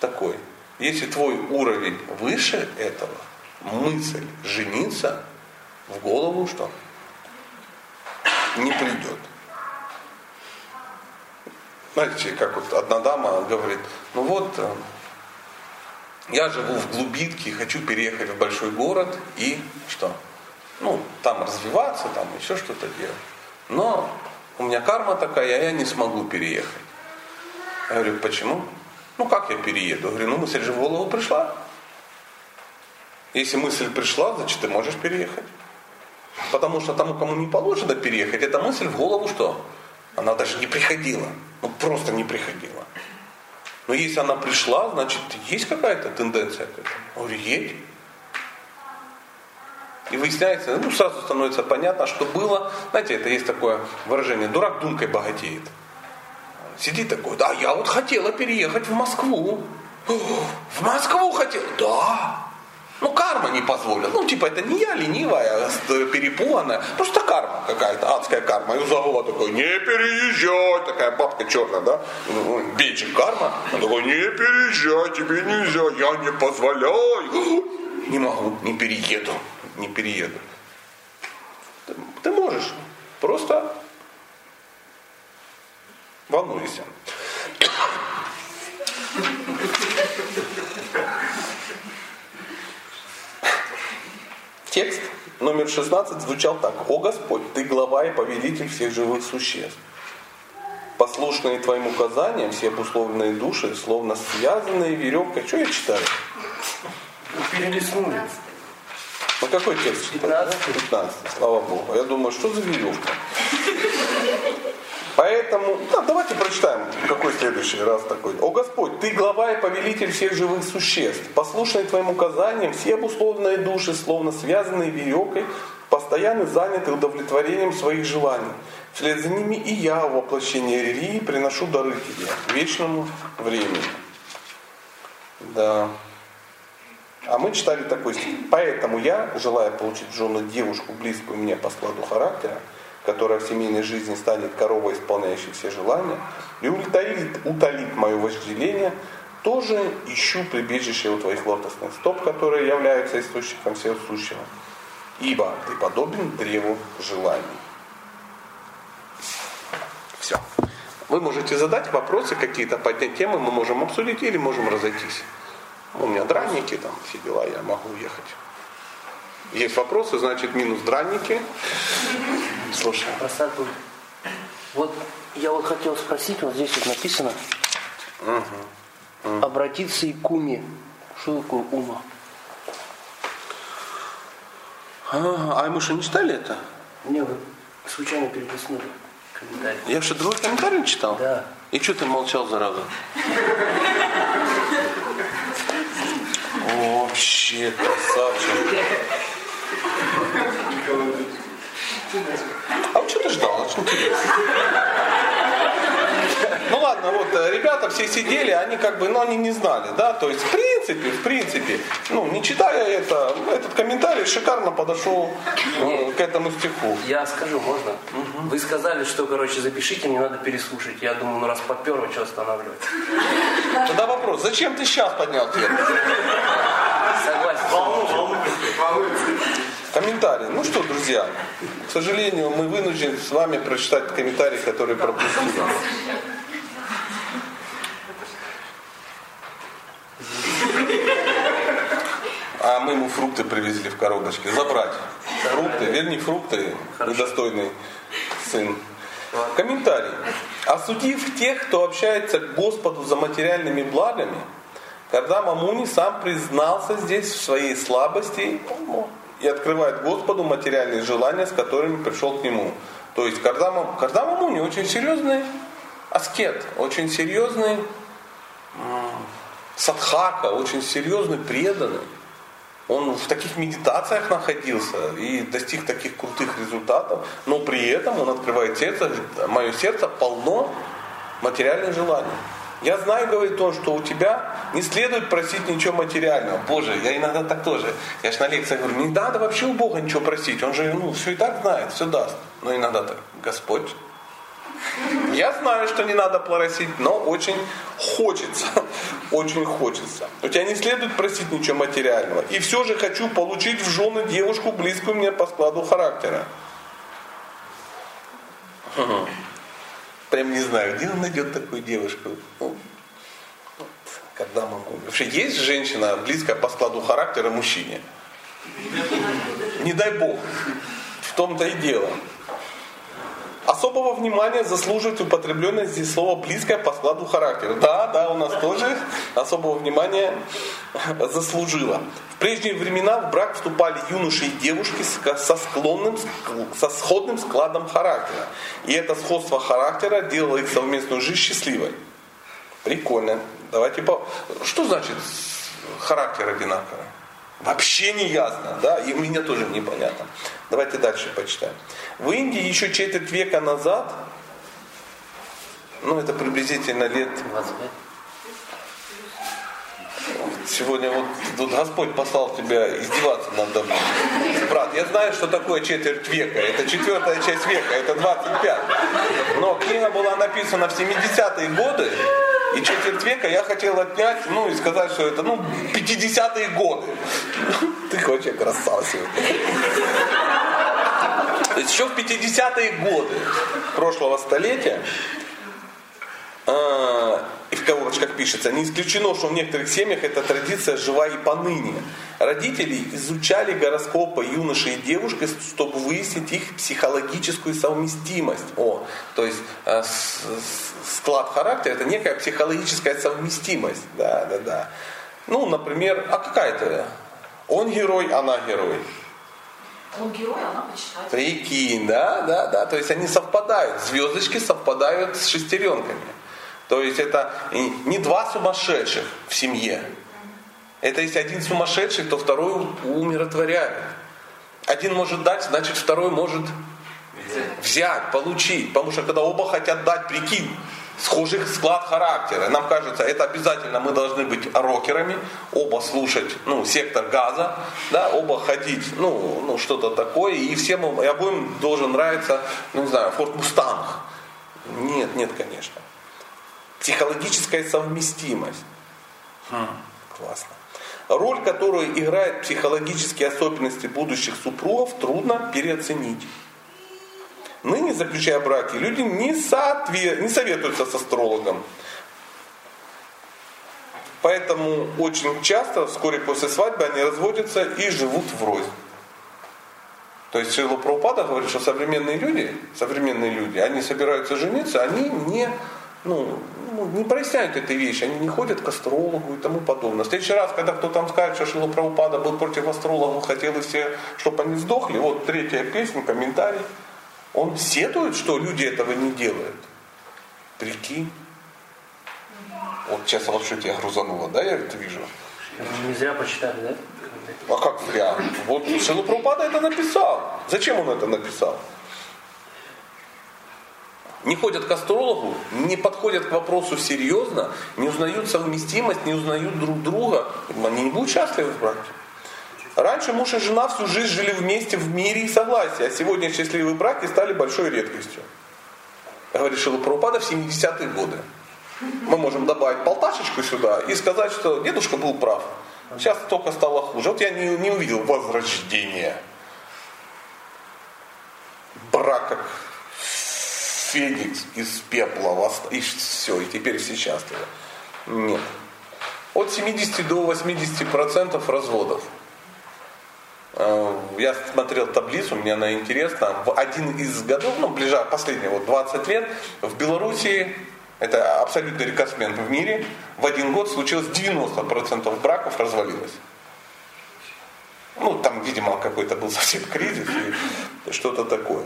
такой. Если твой уровень выше этого, мысль жениться в голову что? Не придет. Знаете, как вот одна дама говорит, ну вот, э, я живу в глубинке, хочу переехать в большой город и что? Ну, там развиваться, там еще что-то делать. Но у меня карма такая, я не смогу переехать. Я говорю, почему? Ну как я перееду? Я говорю, ну мысль же в голову пришла. Если мысль пришла, значит ты можешь переехать. Потому что тому, кому не положено переехать, эта мысль в голову что? Она даже не приходила. Ну просто не приходила. Но если она пришла, значит есть какая-то тенденция к этому. Я говорю, едь. И выясняется, ну сразу становится понятно, что было, знаете, это есть такое выражение, дурак думкой богатеет. Сидит такой, да, я вот хотела переехать в Москву. В Москву хотела? Да. Ну, карма не позволила. Ну, типа, это не я ленивая, перепуганная. Просто карма какая-то, адская карма. И у такой, не переезжай. Такая бабка черная, да? Ну, Бечик карма. Он такой, не переезжай, тебе нельзя, я не позволяю. Не могу, не перееду не перееду. Ты, ты можешь, просто волнуйся. Текст номер 16 звучал так. «О Господь, Ты глава и повелитель всех живых существ. Послушные Твоим указаниям все обусловленные души, словно связанные веревкой». Что я читаю? Перелистнули. Ну какой текст? 15. 15, слава Богу. Я думаю, что за веревка? Поэтому, да, давайте прочитаем, какой следующий раз такой. О Господь, Ты глава и повелитель всех живых существ. Послушные Твоим указаниям, все обусловленные души, словно связанные веревкой, постоянно заняты удовлетворением своих желаний. Вслед за ними и я, в воплощении религии, приношу дары Тебе, вечному времени. Да. А мы читали такой стих. Поэтому я, желая получить в жену девушку, близкую мне по складу характера, которая в семейной жизни станет коровой, исполняющей все желания, и утолит, утолит мое вожделение, тоже ищу прибежище у твоих лотосных стоп, которые являются источником всего сущего. Ибо ты подобен древу желаний. Все. Вы можете задать вопросы какие-то, поднять темы, мы можем обсудить или можем разойтись. У меня дранники, там все дела, я могу уехать. Есть вопросы, значит минус дранники. Слушай. Вот я вот хотел спросить, вот здесь вот написано, угу. обратиться и к уме. Что такое ума? А, а мы что, не читали это? Не, вы случайно перелистнули комментарий. Я что, другой комментарий читал? Да. И что ты молчал зараза? Вообще красавчик. А вот что ты ждал? Очень интересно. Ну ладно, вот э, ребята все сидели, они как бы, ну они не знали, да, то есть в принципе в принципе, ну, не читая это, этот комментарий шикарно подошел э, к этому стиху. Я скажу, можно? Вы сказали, что, короче, запишите, мне надо переслушать. Я думаю, ну раз поперло, что останавливать? Тогда вопрос, зачем ты сейчас поднял тему? Комментарий. Ну что, друзья, к сожалению, мы вынуждены с вами прочитать комментарий, который пропустили. А мы ему фрукты привезли в коробочке. Забрать. Фрукты, верни фрукты, недостойный сын. Комментарий. Осудив тех, кто общается к Господу за материальными благами, когда Мамуни сам признался здесь в своей слабости и открывает Господу материальные желания, с которыми пришел к нему. То есть Кардама, Кардама Муни очень серьезный аскет, очень серьезный садхака, очень серьезный преданный. Он в таких медитациях находился и достиг таких крутых результатов, но при этом он открывает сердце, мое сердце полно материальных желаний. Я знаю, говорит он, что у тебя не следует просить ничего материального. Боже, я иногда так тоже. Я же на лекциях говорю, не надо вообще у Бога ничего просить. Он же ну, все и так знает, все даст. Но иногда так, Господь, я знаю, что не надо просить, но очень хочется. Очень хочется. У тебя не следует просить ничего материального. И все же хочу получить в жены девушку, близкую мне по складу характера. Прям не знаю, где он найдет такую девушку. Ну, когда могу. Вообще есть женщина, близкая по складу характера мужчине? Не дай бог. В том-то и дело. Особого внимания заслуживает употребленное здесь слово близкое по складу характера. Да, да, у нас тоже особого внимания заслужило. В прежние времена в брак вступали юноши и девушки со склонным, со сходным складом характера. И это сходство характера делало их совместную жизнь счастливой. Прикольно. Давайте по... Что значит характер одинаковый? Вообще не ясно, да, и мне тоже непонятно. Давайте дальше почитаем. В Индии еще четверть века назад, ну это приблизительно лет 25. Сегодня вот тут Господь послал тебя издеваться над мной. Брат, я знаю, что такое четверть века. Это четвертая часть века, это 25. Но книга была написана в 70-е годы, и четверть века я хотел отнять, ну и сказать, что это, ну, 50-е годы. Ты вообще красава сегодня. Еще в 50-е годы прошлого столетия и в кавычках пишется, не исключено, что в некоторых семьях эта традиция жива и поныне. Родители изучали гороскопы юноши и девушки, чтобы выяснить их психологическую совместимость. О, то есть э, склад характера это некая психологическая совместимость. Да, да, да. Ну, например, а какая это? Он герой, она герой. Он герой, она почитает. Прикинь, да, да, да. То есть они совпадают. Звездочки совпадают с шестеренками. То есть это не два сумасшедших в семье. Это если один сумасшедший, то второй умиротворяет. Один может дать, значит второй может взять, получить. Потому что когда оба хотят дать, прикинь, схожий склад характера. Нам кажется, это обязательно мы должны быть рокерами, оба слушать, ну, сектор газа, да, оба ходить, ну, ну что-то такое, и всем и обоим должен нравиться, ну, не знаю, Форд Мустанг. Нет, нет, конечно. Психологическая совместимость. Хм, классно. Роль, которую играют психологические особенности будущих супругов, трудно переоценить. Ныне, заключая браки, люди не, соотве... не советуются с астрологом. Поэтому очень часто, вскоре после свадьбы, они разводятся и живут врозь. То есть Шила Прабхупада говорит, что современные люди, современные люди, они собираются жениться, они не ну, ну, не проясняют этой вещи, они не ходят к астрологу и тому подобное. В следующий раз, когда кто там скажет, что Шила Прабхупада был против астрологов, хотел и все, чтобы они сдохли, вот третья песня, комментарий, он сетует, что люди этого не делают. Прикинь. Вот сейчас лапшу тебя грузануло, да, я это вижу? Не зря почитали, да? А как зря? Вот Шила Прабхупада это написал. Зачем он это написал? Не ходят к астрологу, не подходят к вопросу серьезно, не узнают совместимость, не узнают друг друга, они не будут счастливы в браке. Раньше муж и жена всю жизнь жили вместе в мире и согласии, а сегодня счастливые браки стали большой редкостью. Говорит Шилупрупада в 70-е годы. Мы можем добавить полташечку сюда и сказать, что дедушка был прав. Сейчас только стало хуже. Вот я не, не увидел возрождения. Брак феникс из пепла, и все, и теперь все счастливы. Нет. От 70 до 80 процентов разводов. Э, я смотрел таблицу, мне она интересна. В один из годов, ну, ближайшие, последние вот 20 лет, в Белоруссии, это абсолютный рекордсмен в мире, в один год случилось 90% браков развалилось. Ну, там, видимо, какой-то был совсем кризис и что-то такое.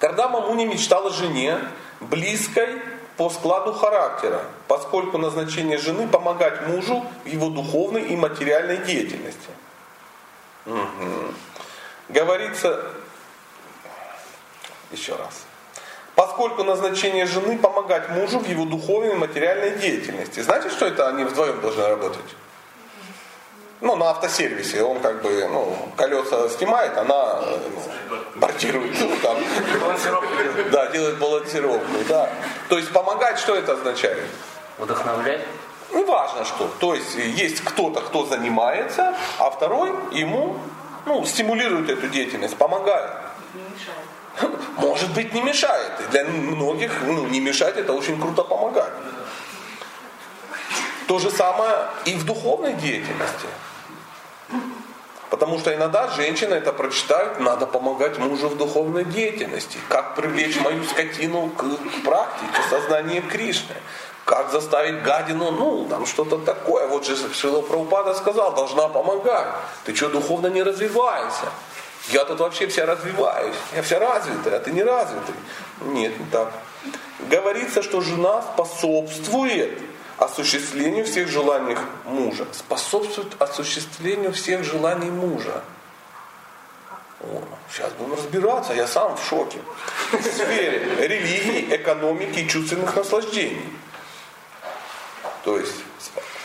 Когда Мамуни мечтала о жене, близкой по складу характера, поскольку назначение жены помогать мужу в его духовной и материальной деятельности. Угу. Говорится, еще раз, поскольку назначение жены помогать мужу в его духовной и материальной деятельности. Знаете, что это они вдвоем должны работать? Ну, на автосервисе. Он как бы, ну, колеса снимает, она ну, бортирует. Ну, там. Да, делает балансировку. Да. То есть помогать, что это означает? Вдохновлять? Не важно что. То есть есть кто-то, кто занимается, а второй ему ну, стимулирует эту деятельность, помогает. Не мешает. Может быть, не мешает. И для многих ну, не мешать это очень круто помогать. То же самое и в духовной деятельности. Потому что иногда женщины это прочитают, надо помогать мужу в духовной деятельности. Как привлечь мою скотину к практике сознания Кришны. Как заставить гадину, ну, там что-то такое. Вот же Шила Прабхупада сказал, должна помогать. Ты что, духовно не развиваешься? Я тут вообще вся развиваюсь. Я вся развитая, а ты не развитый. Нет, не так. Говорится, что жена способствует осуществлению всех желаний мужа. Способствует осуществлению всех желаний мужа. О, сейчас будем разбираться, я сам в шоке. В сфере религии, экономики и чувственных наслаждений. То есть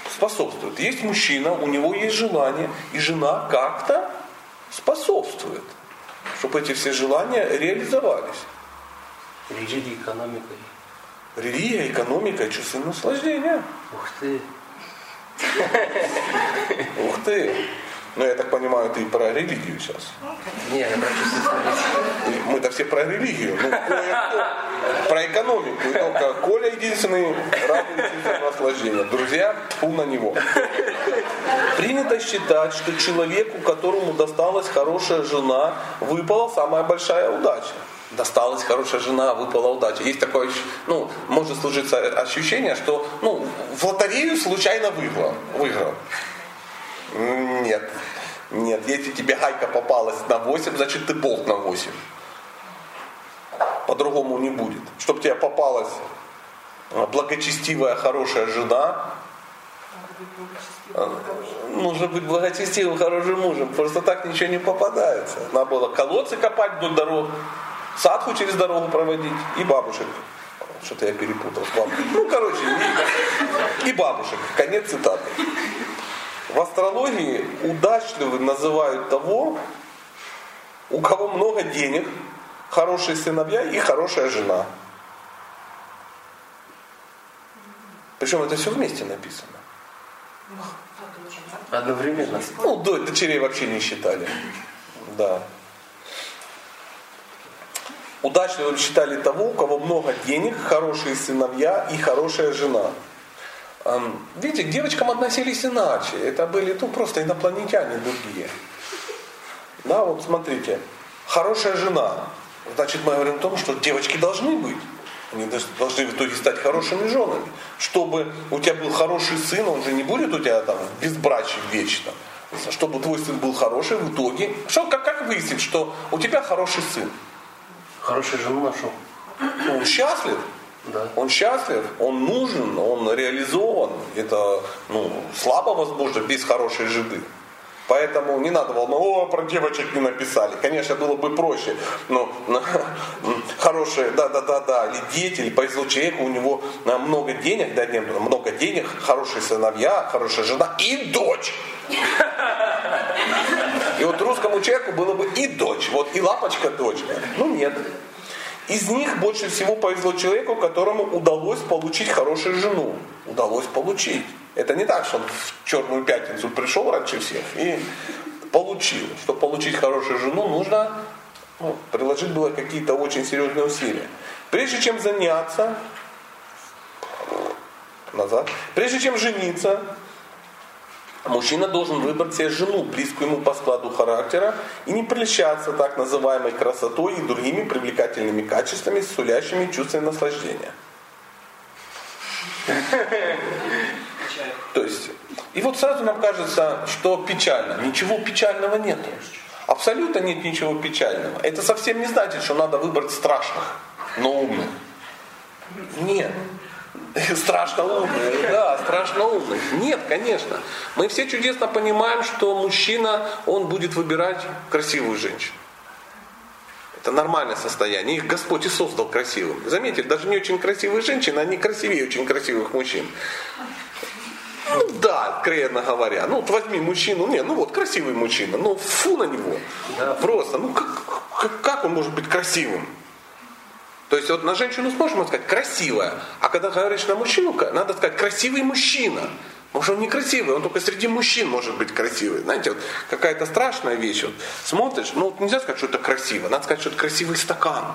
способствует. Есть мужчина, у него есть желание, и жена как-то способствует, чтобы эти все желания реализовались. Религия, экономика Религия, экономика, чувственное наслаждение. Ух ты. Ух ты. Ну, я так понимаю, ты про религию сейчас. Не, я про чувственное Мы-то все про религию. Ну, про экономику. И только Коля единственный радуется наслаждения. Друзья, фу на него. Принято считать, что человеку, которому досталась хорошая жена, выпала самая большая удача досталась хорошая жена, выпала удача. Есть такое, ну, может служиться ощущение, что, ну, в лотерею случайно выиграл. выиграл. Нет. Нет, если тебе гайка попалась на 8, значит ты болт на 8. По-другому не будет. Чтобы тебе попалась благочестивая, хорошая жена, нужно быть благочестивым, хорошим мужем. Просто так ничего не попадается. Надо было колодцы копать вдоль дорог, садху через дорогу проводить и бабушек. Что-то я перепутал с. Ну, короче, и, и бабушек. Конец цитаты. В астрологии удачливым называют того, у кого много денег, хорошие сыновья и хорошая жена. Причем это все вместе написано. Одновременно. Ну, дочерей вообще не считали. Да. Удачливым считали того, у кого много денег, хорошие сыновья и хорошая жена. Видите, к девочкам относились иначе. Это были ну, просто инопланетяне другие. Да, вот смотрите. Хорошая жена. Значит, мы говорим о том, что девочки должны быть. Они должны в итоге стать хорошими женами. Чтобы у тебя был хороший сын, он же не будет у тебя там безбрачий вечно. Чтобы твой сын был хороший в итоге. Что, как, как выяснить, что у тебя хороший сын? Хорошую жену нашел. Он счастлив. Да. Он счастлив, он нужен, он реализован. Это ну, слабо возможно без хорошей жены. Поэтому не надо волноваться, о, про девочек не написали. Конечно, было бы проще. Ну, хорошие, да-да-да-да, или дети, или повезло человеку, у него много денег, да, нет, много денег, хорошие сыновья, хорошая жена и дочь. И вот русскому человеку было бы и дочь, вот и лапочка дочка. Ну нет. Из них больше всего повезло человеку, которому удалось получить хорошую жену. Удалось получить. Это не так, что он в черную пятницу пришел раньше всех и получил. Чтобы получить хорошую жену, нужно ну, приложить было какие-то очень серьезные усилия. Прежде чем заняться, назад, прежде чем жениться, мужчина должен выбрать себе жену, близкую ему по складу характера, и не прельщаться так называемой красотой и другими привлекательными качествами, сулящими чувство наслаждения. То есть, и вот сразу нам кажется, что печально. Ничего печального нет. Абсолютно нет ничего печального. Это совсем не значит, что надо выбрать страшных, но умных. Нет. Страшно умных, да, страшно умных. Нет, конечно. Мы все чудесно понимаем, что мужчина, он будет выбирать красивую женщину. Это нормальное состояние. Их Господь и создал красивым. Заметьте, даже не очень красивые женщины, они красивее очень красивых мужчин. Ну да, откровенно говоря. Ну вот возьми мужчину, не, ну вот красивый мужчина, ну фу на него. Да. Просто, ну как, как, как он может быть красивым? То есть вот на женщину сможем сказать красивая, а когда говоришь на мужчину, надо сказать красивый мужчина. Потому что он не красивый, он только среди мужчин может быть красивый. Знаете, вот какая-то страшная вещь. Вот, смотришь, ну вот нельзя сказать, что это красиво, надо сказать, что это красивый стакан.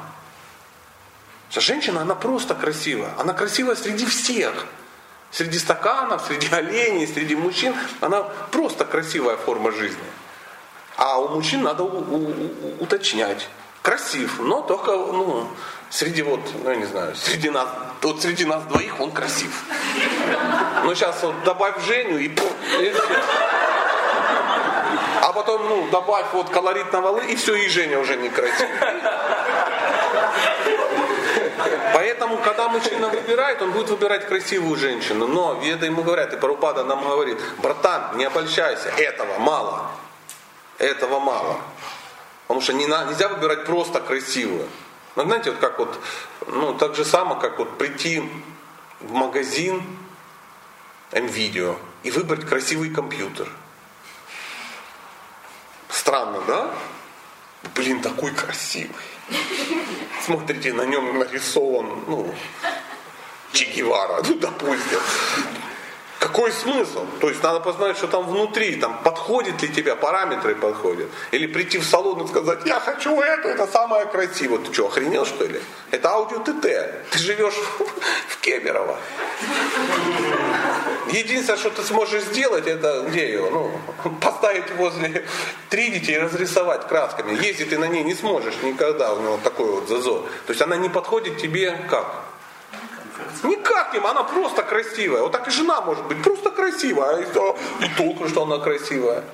Женщина, она просто красивая. Она красивая среди всех. Среди стаканов, среди оленей, среди мужчин. Она просто красивая форма жизни. А у мужчин надо у, у, уточнять. Красив, но только ну, среди вот, ну я не знаю, среди нас, вот среди нас двоих он красив. Но сейчас вот добавь Женю и, А потом, ну, добавь вот колорит на валы, и все, и Женя уже не красив. Поэтому, когда мужчина выбирает, он будет выбирать красивую женщину. Но веды ему говорят, и Парупада нам говорит, братан, не обольщайся, этого мало. Этого мало. Потому что не нельзя выбирать просто красивую. Ну, знаете, вот как вот, ну, так же самое, как вот прийти в магазин NVIDIA и выбрать красивый компьютер. Странно, да? Блин, такой красивый. Смотрите, на нем нарисован, ну, Че Гевара, ну, допустим. Какой смысл? То есть надо посмотреть, что там внутри, там подходит ли тебе, параметры подходят. Или прийти в салон и сказать, я хочу это, это самое красивое. Ты что, охренел что ли? Это аудио ТТ. Ты живешь в Кемерово. Единственное, что ты сможешь сделать, это где ее? Ну, поставить возле тридити и разрисовать красками. Ездить ты на ней не сможешь никогда, у него такой вот зазор. То есть она не подходит тебе как? Никак не, она просто красивая. Вот так и жена может быть просто красивая. И, что, и толку, что она красивая.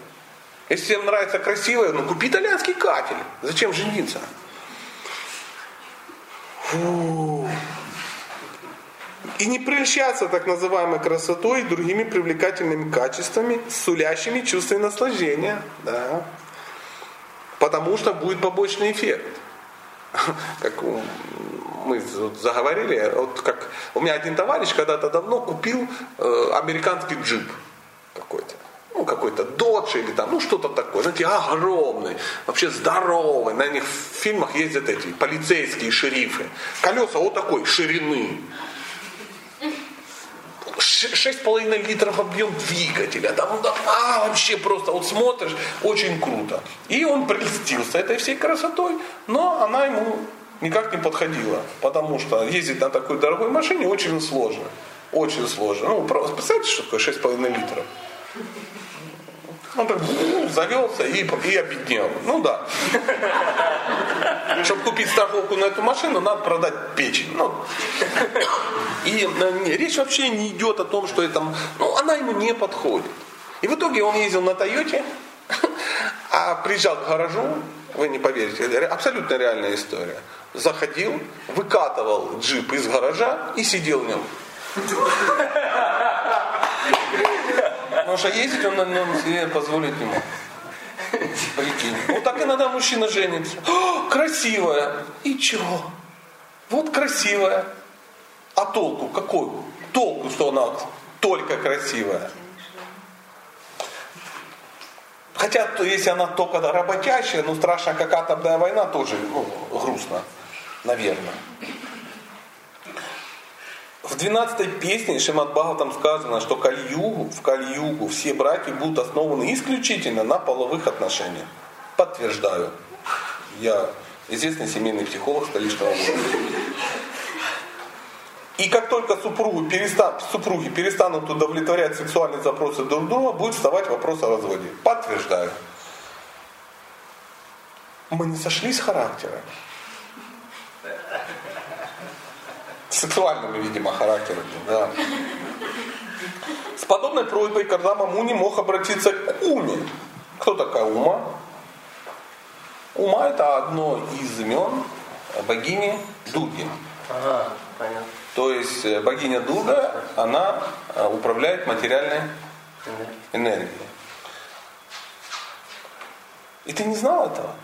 Если всем нравится красивая, ну купи итальянский катель. Зачем жениться? Фу. И не прельщаться так называемой красотой и другими привлекательными качествами, сулящими чувство наслаждения. Да. Потому что будет побочный эффект. Как мы заговорили, вот как у меня один товарищ когда-то давно купил э, американский джип какой-то. Ну, какой-то додж или там, ну, что-то такое, знаете, огромный, вообще здоровый. На них в фильмах ездят эти полицейские шерифы. Колеса вот такой ширины. 6,5 литров объем двигателя. Там, да, а, вообще просто вот смотришь, очень круто. И он прельстился этой всей красотой, но она ему никак не подходила, потому что ездить на такой дорогой машине очень сложно. Очень сложно. Ну, представьте, что такое 6,5 литров. Он так завелся и, и обеднел. Ну да. Чтобы купить страховку на эту машину, надо продать печень. Ну. И не, речь вообще не идет о том, что это, ну, она ему не подходит. И в итоге он ездил на Тойоте, а приезжал к гаражу, вы не поверите, это абсолютно реальная история заходил, выкатывал джип из гаража и сидел в нем. Потому что ездить он на нем себе позволить не мог. Прикинь. Вот так иногда мужчина женится. О, красивая. И чего? Вот красивая. А толку какой? Толку, что она только красивая. Хотя, то, если она только работящая, ну страшно как атомная война, тоже ну, грустно, наверное. В 12 песне Шимат Бхагаватам сказано, что Кальюгу, в Кальюгу все браки будут основаны исключительно на половых отношениях. Подтверждаю. Я известный семейный психолог столичного города. И как только супругу перестан, супруги перестанут удовлетворять сексуальные запросы друг друга, будет вставать вопрос о разводе. Подтверждаю. Мы не сошлись характерами. Сексуальными, видимо, характерами. Да. С подобной просьбой Кардама Муни мог обратиться к Уме. Кто такая Ума? Ума это одно из имен богини Дуги. Ага, понятно. То есть э, богиня Дурга, она э, управляет материальной энергией. И ты не знал этого?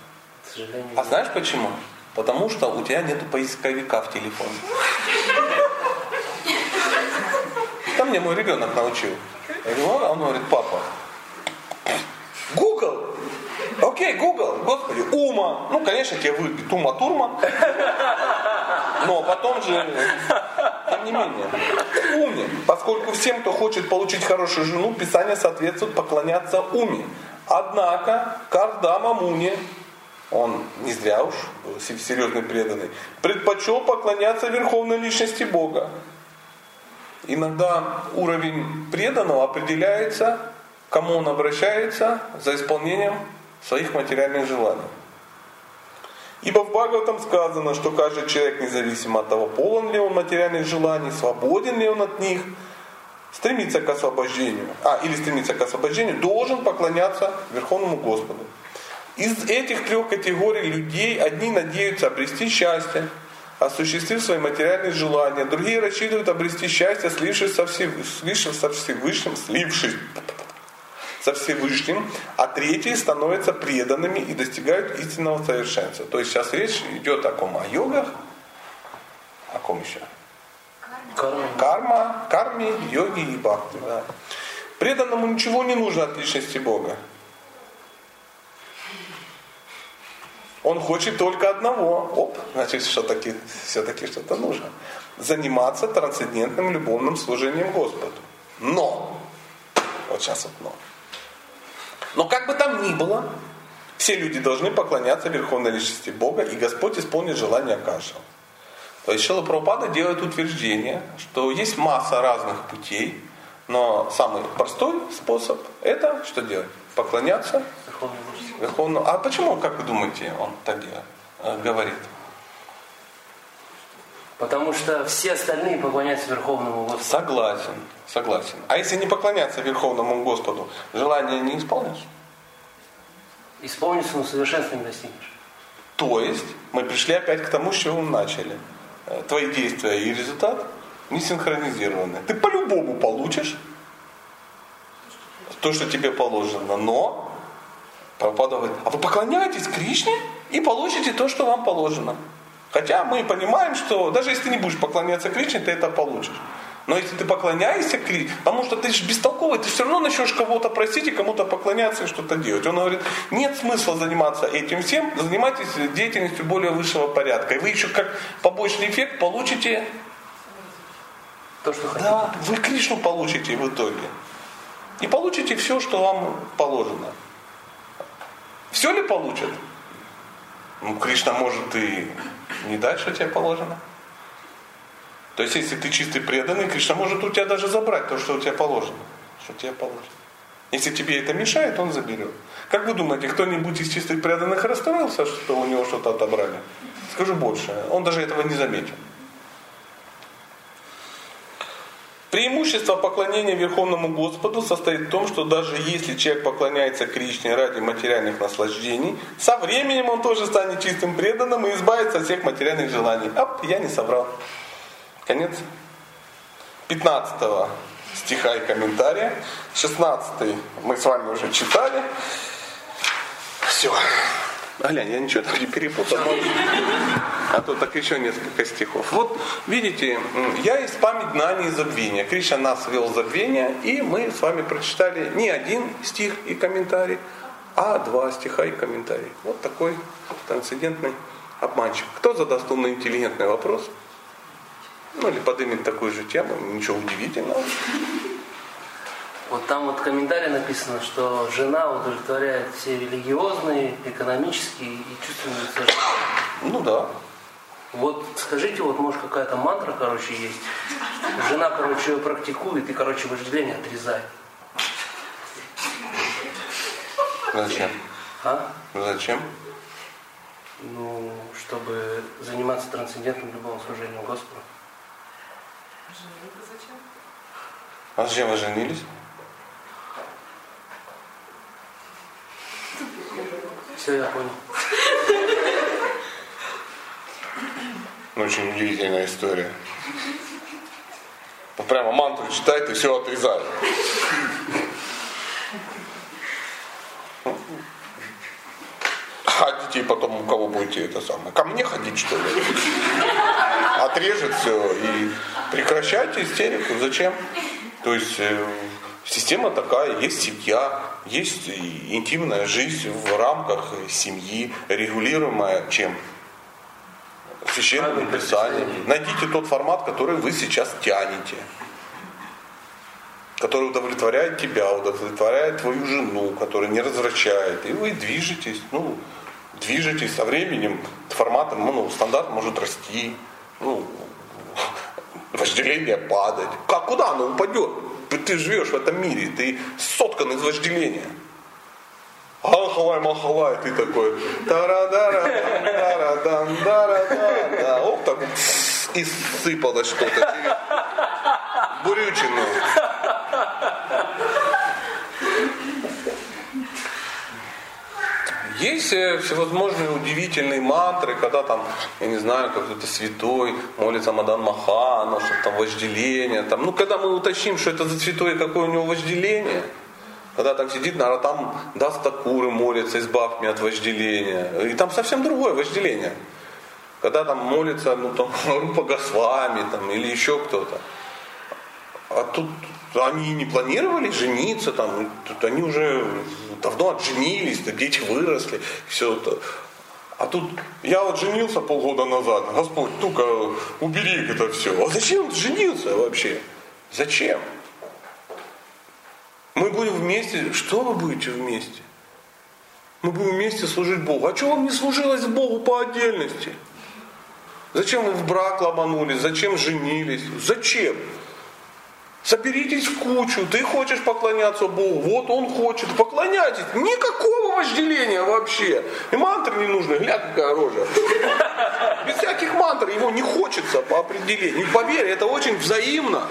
К сожалению. А знаешь почему? Потому что у тебя нету поисковика в телефоне. Там мне мой ребенок научил. Я говорю, он говорит, папа, Google. Окей, Google, господи, Ума. Ну, конечно, тебе выйдет Ума Турма. Но потом же, тем не менее, Уме. Поскольку всем, кто хочет получить хорошую жену, Писание соответствует поклоняться Уме. Однако, Кардама Муни, он не зря уж серьезный преданный, предпочел поклоняться верховной личности Бога. Иногда уровень преданного определяется, кому он обращается за исполнением своих материальных желаний. Ибо в Бхагаватам сказано, что каждый человек, независимо от того, полон ли он материальных желаний, свободен ли он от них, стремится к освобождению, а, или стремится к освобождению, должен поклоняться Верховному Господу. Из этих трех категорий людей одни надеются обрести счастье, осуществив свои материальные желания, другие рассчитывают обрести счастье, слившись со, слившись со Всевышним, слившись со Всевышним, а третьи становятся преданными и достигают истинного совершенства. То есть сейчас речь идет о ком? О йогах? О ком еще? Карма. Карма, карме, йоги и бхакти. Да. Преданному ничего не нужно от личности Бога. Он хочет только одного. Оп, значит, все-таки, все-таки что-то нужно. Заниматься трансцендентным любовным служением Господу. Но, вот сейчас вот но. Но как бы там ни было, все люди должны поклоняться Верховной Личности Бога, и Господь исполнит желание каждого. То есть Шила Прабхупада делает утверждение, что есть масса разных путей, но самый простой способ это что делать? Поклоняться Верховному. А почему, как вы думаете, он так э, говорит? Потому что все остальные поклоняются Верховному Господу. Согласен, согласен. А если не поклоняться Верховному Господу, желание не исполнишь? Исполнится, но совершенства не достигнешь. То есть мы пришли опять к тому, с чего мы начали. Э, твои действия и результат не синхронизированы. Ты по-любому получишь то, что тебе положено, но Прабхупада говорит, а вы поклоняетесь Кришне и получите то, что вам положено. Хотя мы понимаем, что даже если ты не будешь поклоняться Кришне, ты это получишь. Но если ты поклоняешься Кришне, потому что ты же бестолковый, ты все равно начнешь кого-то просить и кому-то поклоняться и что-то делать. Он говорит, нет смысла заниматься этим всем, занимайтесь деятельностью более высшего порядка. И вы еще как побочный эффект получите то, что хотите. Да, вы Кришну получите в итоге. И получите все, что вам положено. Все ли получат? Ну, Кришна может и не дать, что тебе положено. То есть, если ты чистый преданный, Кришна может у тебя даже забрать то, что у тебя положено. Что тебе положено. Если тебе это мешает, он заберет. Как вы думаете, кто-нибудь из чистых преданных расстроился, что у него что-то отобрали? Скажу больше, он даже этого не заметил. Преимущество поклонения Верховному Господу состоит в том, что даже если человек поклоняется Кришне ради материальных наслаждений, со временем он тоже станет чистым преданным и избавится от всех материальных желаний. Ап, я не соврал. Конец 15 стиха и комментария. 16 мы с вами уже читали. Все. Глянь, я ничего там не перепутал. А то так еще несколько стихов. Вот, видите, я есть память знания и забвения. Кришна нас вел забвение, и мы с вами прочитали не один стих и комментарий, а два стиха и комментарий. Вот такой трансцендентный обманщик. Кто задаст умный интеллигентный вопрос? Ну или поднимет такую же тему, ничего удивительного. Вот там вот в комментарии написано, что жена удовлетворяет все религиозные, экономические и чувственные цели. Ну да. Вот скажите, вот может какая-то мантра, короче, есть. Жена, короче, ее практикует и, короче, вожделение отрезает. Зачем? А? Зачем? Ну, чтобы заниматься трансцендентным любовным служением Господу. Зачем? А зачем вы женились? Все, я понял. Очень удивительная история. Прямо мантру читает и все отрезает. А детей потом у кого будете это самое? Ко мне ходить что ли? Отрежет все и прекращайте истерику. Зачем? То есть э, система такая, есть семья, есть интимная жизнь в рамках семьи, регулируемая чем? Священным писанием. Найдите тот формат, который вы сейчас тянете. Который удовлетворяет тебя, удовлетворяет твою жену, который не развращает. И вы движетесь, ну, движетесь со временем, форматом, ну, стандарт может расти, ну, вожделение падать. Как, куда оно упадет? Ты живешь в этом мире, ты соткан из вожделения. Ахалай, махалай, ты такой. Тарадара, тарадан, да, Оп, так и сыпалось что-то бурючину. Есть э, всевозможные удивительные мантры, когда там, я не знаю, какой-то святой молится Мадан Махана, что там вожделение. Там. Ну, когда мы уточним, что это за святой и какое у него вожделение, когда там сидит, наверное, там даст Такуры молится, избавь меня от вожделения. И там совсем другое вожделение. Когда там молится, ну там Рупа Госвами там, или еще кто-то. А тут они не планировали жениться, там, тут они уже давно отженились, дети выросли, все это. А тут я вот женился полгода назад, Господь, ну-ка убери это все. А зачем ты женился вообще? Зачем? Мы будем вместе. Что вы будете вместе? Мы будем вместе служить Богу. А что вам не служилось Богу по отдельности? Зачем вы в брак ломанулись? Зачем женились? Зачем? Соберитесь в кучу, ты хочешь поклоняться Богу, вот он хочет, поклоняйтесь. Никакого вожделения вообще. И мантры не нужны, глянь, какая рожа. Без всяких мантр его не хочется по определению. Поверь, это очень взаимно.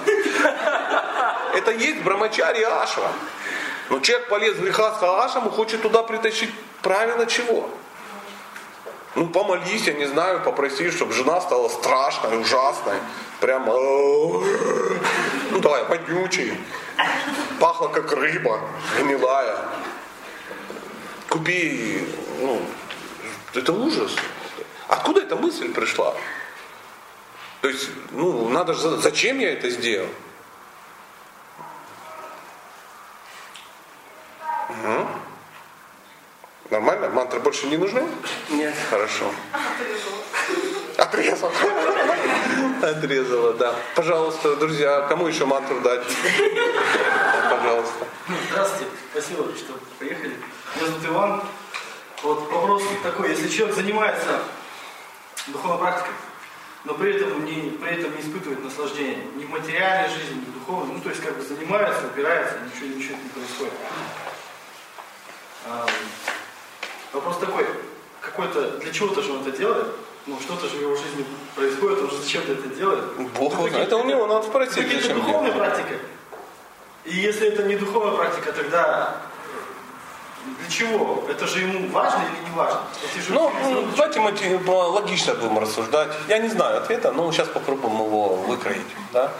Это есть брамачари аша. Но человек полез в грехаска ашаму, хочет туда притащить правильно чего? Ну, помолись, я не знаю, попроси, чтобы жена стала страшной, ужасной. Прямо, ну давай, вонючий. Пахло как рыба, гнилая. Купи, ну, это ужас. Откуда эта мысль пришла? То есть, ну, надо же, зачем я это сделал? Угу. Нормально? Мантры больше не нужны? Нет. Хорошо. Отрезал. Отрезала, да. Пожалуйста, друзья, кому еще мантру дать? Пожалуйста. Здравствуйте, спасибо, что приехали. Меня зовут Иван. Вот вопрос такой, если человек занимается духовной практикой, но при этом не, при этом не испытывает наслаждения ни в материальной жизни, ни в духовной, ну то есть как бы занимается, упирается, ничего, ничего не происходит. Вопрос такой, какой-то, для чего-то же он это делает, ну что-то же в его жизни происходит, он же зачем-то это делает. Бог Ну, знает. Это у него надо спросить, Какие-то зачем духовная делать. практика. И если это не духовная практика, тогда для чего? Это же ему важно или не важно? Же Ну, ну, давайте мы логично будем рассуждать. Я не знаю ответа, но сейчас попробуем его выкроить. Да?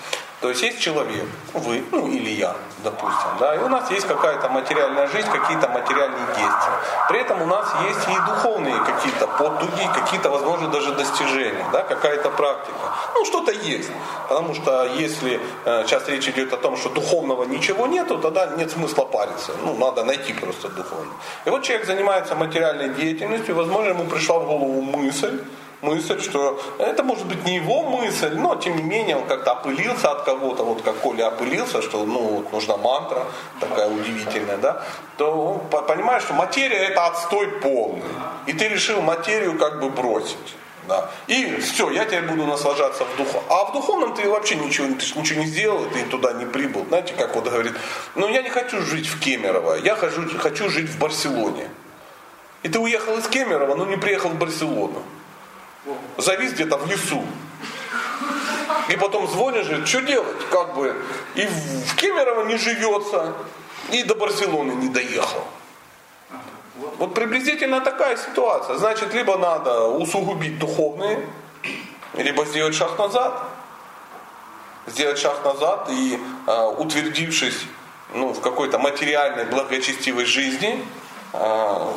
То есть есть человек, вы, ну или я, допустим, да, и у нас есть какая-то материальная жизнь, какие-то материальные действия. При этом у нас есть и духовные какие-то потуги, какие-то, возможно, даже достижения, да, какая-то практика. Ну, что-то есть. Потому что если э, сейчас речь идет о том, что духовного ничего нету, тогда нет смысла париться. Ну, надо найти просто духовное. И вот человек занимается материальной деятельностью, возможно, ему пришла в голову мысль, мысль, что это может быть не его мысль, но тем не менее он как-то опылился от кого-то, вот как Коля опылился, что ну, вот нужна мантра такая удивительная, да, то он понимает, что материя это отстой полный. И ты решил материю как бы бросить. Да. И все, я теперь буду наслаждаться в духу. А в духовном ты вообще ничего, ты ничего не сделал, ты туда не прибыл. Знаете, как вот говорит, ну я не хочу жить в Кемерово, я хочу, хочу жить в Барселоне. И ты уехал из Кемерово, но не приехал в Барселону завис где-то в лесу. И потом звонишь, говорит, что делать? Как бы и в Кемерово не живется, и до Барселоны не доехал. Вот приблизительно такая ситуация. Значит, либо надо усугубить духовные, либо сделать шаг назад. Сделать шаг назад и э, утвердившись ну, в какой-то материальной благочестивой жизни, э,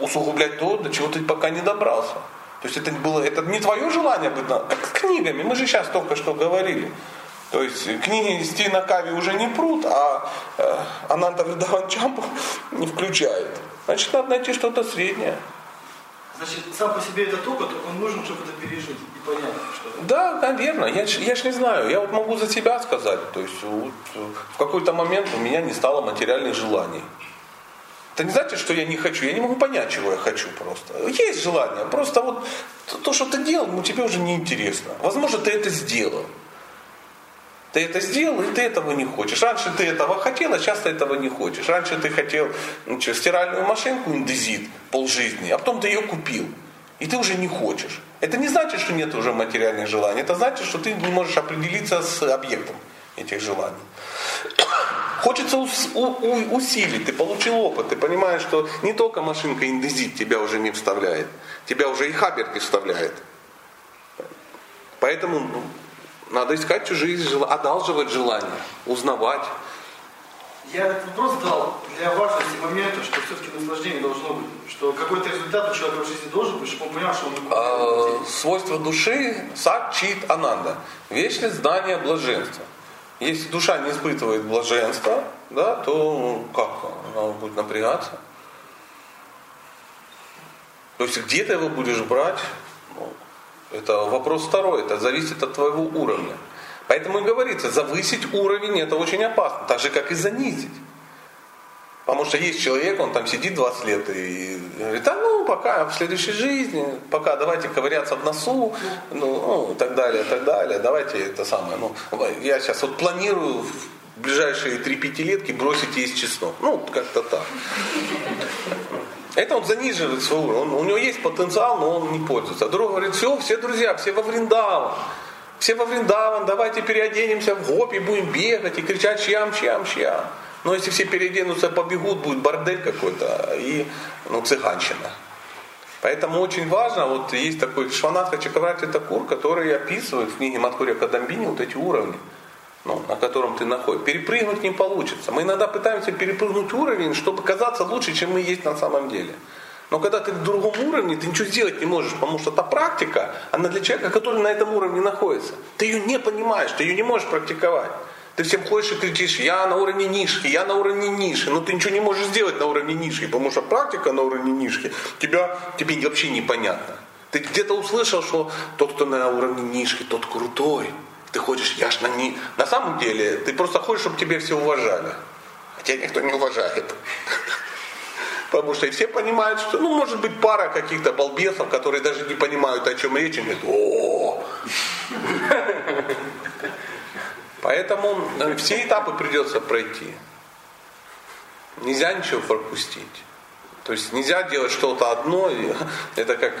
усугублять то, до чего ты пока не добрался. То есть это было, это не твое желание быть, как с книгами. Мы же сейчас только что говорили. То есть книги Стина Кави уже не прут, а э, Ананта Чампу не включает. Значит, надо найти что-то среднее. Значит, сам по себе этот опыт, он нужен, чтобы это пережить и понять, что... Да, наверное. Я, я ж не знаю. Я вот могу за себя сказать. То есть вот, в какой-то момент у меня не стало материальных желаний. Это не значит, что я не хочу. Я не могу понять, чего я хочу просто. Есть желание. Просто вот то, что ты делал, ну тебе уже не интересно. Возможно, ты это сделал. Ты это сделал, и ты этого не хочешь. Раньше ты этого хотел, а сейчас ты этого не хочешь. Раньше ты хотел ну, что, стиральную машинку индезит полжизни, а потом ты ее купил. И ты уже не хочешь. Это не значит, что нет уже материальных желаний. Это значит, что ты не можешь определиться с объектом этих желаний. Хочется усилить, ты получил опыт, ты понимаешь, что не только машинка индезит тебя уже не вставляет, тебя уже и хабер не вставляет. Поэтому ну, надо искать чужие желания, одалживать желания, узнавать. Я этот вопрос дал для важности момента, что все-таки наслаждение должно быть, что какой-то результат у человека в жизни должен быть, чтобы он понял, что он... А, свойство души сак чит ананда. Вечное знание блаженства. Если душа не испытывает блаженства, да, то как она будет напрягаться? То есть где ты его будешь брать? Ну, это вопрос второй, это зависит от твоего уровня. Поэтому и говорится, завысить уровень это очень опасно, так же как и занизить. Потому что есть человек, он там сидит 20 лет и говорит, да ну пока в следующей жизни, пока давайте ковыряться в носу, ну, ну так далее, так далее, давайте это самое. Ну, я сейчас вот планирую в ближайшие 3-5 летки бросить есть чеснок. Ну, как-то так. Это он заниживает свой уровень. Он, у него есть потенциал, но он не пользуется. А друг говорит, все, все друзья, все во Вриндаван. Все во Вриндаван, давайте переоденемся в гопи, будем бегать и кричать щам, щам, щам. Но если все переоденутся, побегут, будет бордель какой-то и ну, цыганщина. Поэтому очень важно, вот есть такой Шванатха Чакаврати Такур, который описывает в книге Матхурия Кадамбини вот эти уровни, ну, на котором ты находишься. Перепрыгнуть не получится. Мы иногда пытаемся перепрыгнуть уровень, чтобы казаться лучше, чем мы есть на самом деле. Но когда ты в другом уровне, ты ничего сделать не можешь, потому что та практика, она для человека, который на этом уровне находится. Ты ее не понимаешь, ты ее не можешь практиковать. Ты всем ходишь и кричишь, я на уровне нишки, я на уровне ниши. Но ты ничего не можешь сделать на уровне нишки, потому что практика на уровне нишки тебя, тебе вообще непонятно. Ты где-то услышал, что тот, кто на уровне нишки, тот крутой. Ты ходишь, я ж на ни... На самом деле, ты просто ходишь, чтобы тебя все уважали. А тебя никто не уважает. Потому что и все понимают, что, ну, может быть, пара каких-то балбесов, которые даже не понимают, о чем речь, и говорят, о Поэтому э, все этапы придется пройти. Нельзя ничего пропустить. То есть нельзя делать что-то одно, это как,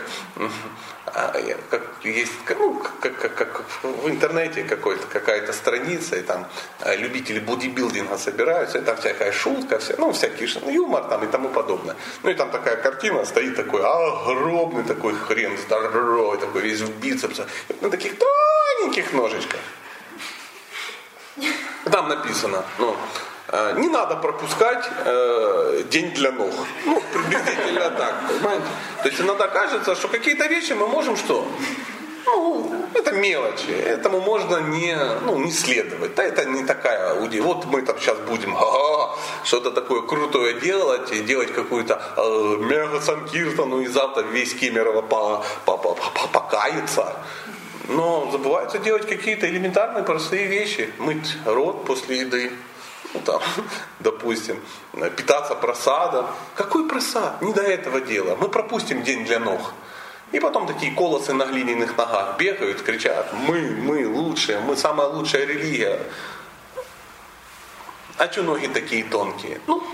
а, как есть, ну, как, как, как в интернете какой-то, какая-то страница, и там э, любители бодибилдинга собираются, и там всякая шутка, вся, ну, всякий ну, юмор там и тому подобное. Ну и там такая картина, стоит такой огромный такой хрен здоровый, такой весь в бицепсах, на таких тоненьких ножичках. Там написано, ну, э, не надо пропускать э, день для ног. Ну, приблизительно так, понимаете? То есть иногда кажется, что какие-то вещи мы можем что? Ну, это мелочи, этому можно не, ну, не следовать. Да, это не такая удивительная. Вот мы там сейчас будем что-то такое крутое делать, и делать какую-то э, мега санкиртану, и завтра весь Кемерово по, по, покается. Но забывается делать какие-то элементарные простые вещи. Мыть рот после еды, ну, там, допустим, питаться просадом. Какой просад? Не до этого дела. Мы пропустим день для ног. И потом такие колосы на глиняных ногах бегают, кричат, мы, мы лучшие, мы самая лучшая религия. А что ноги такие тонкие? Ну,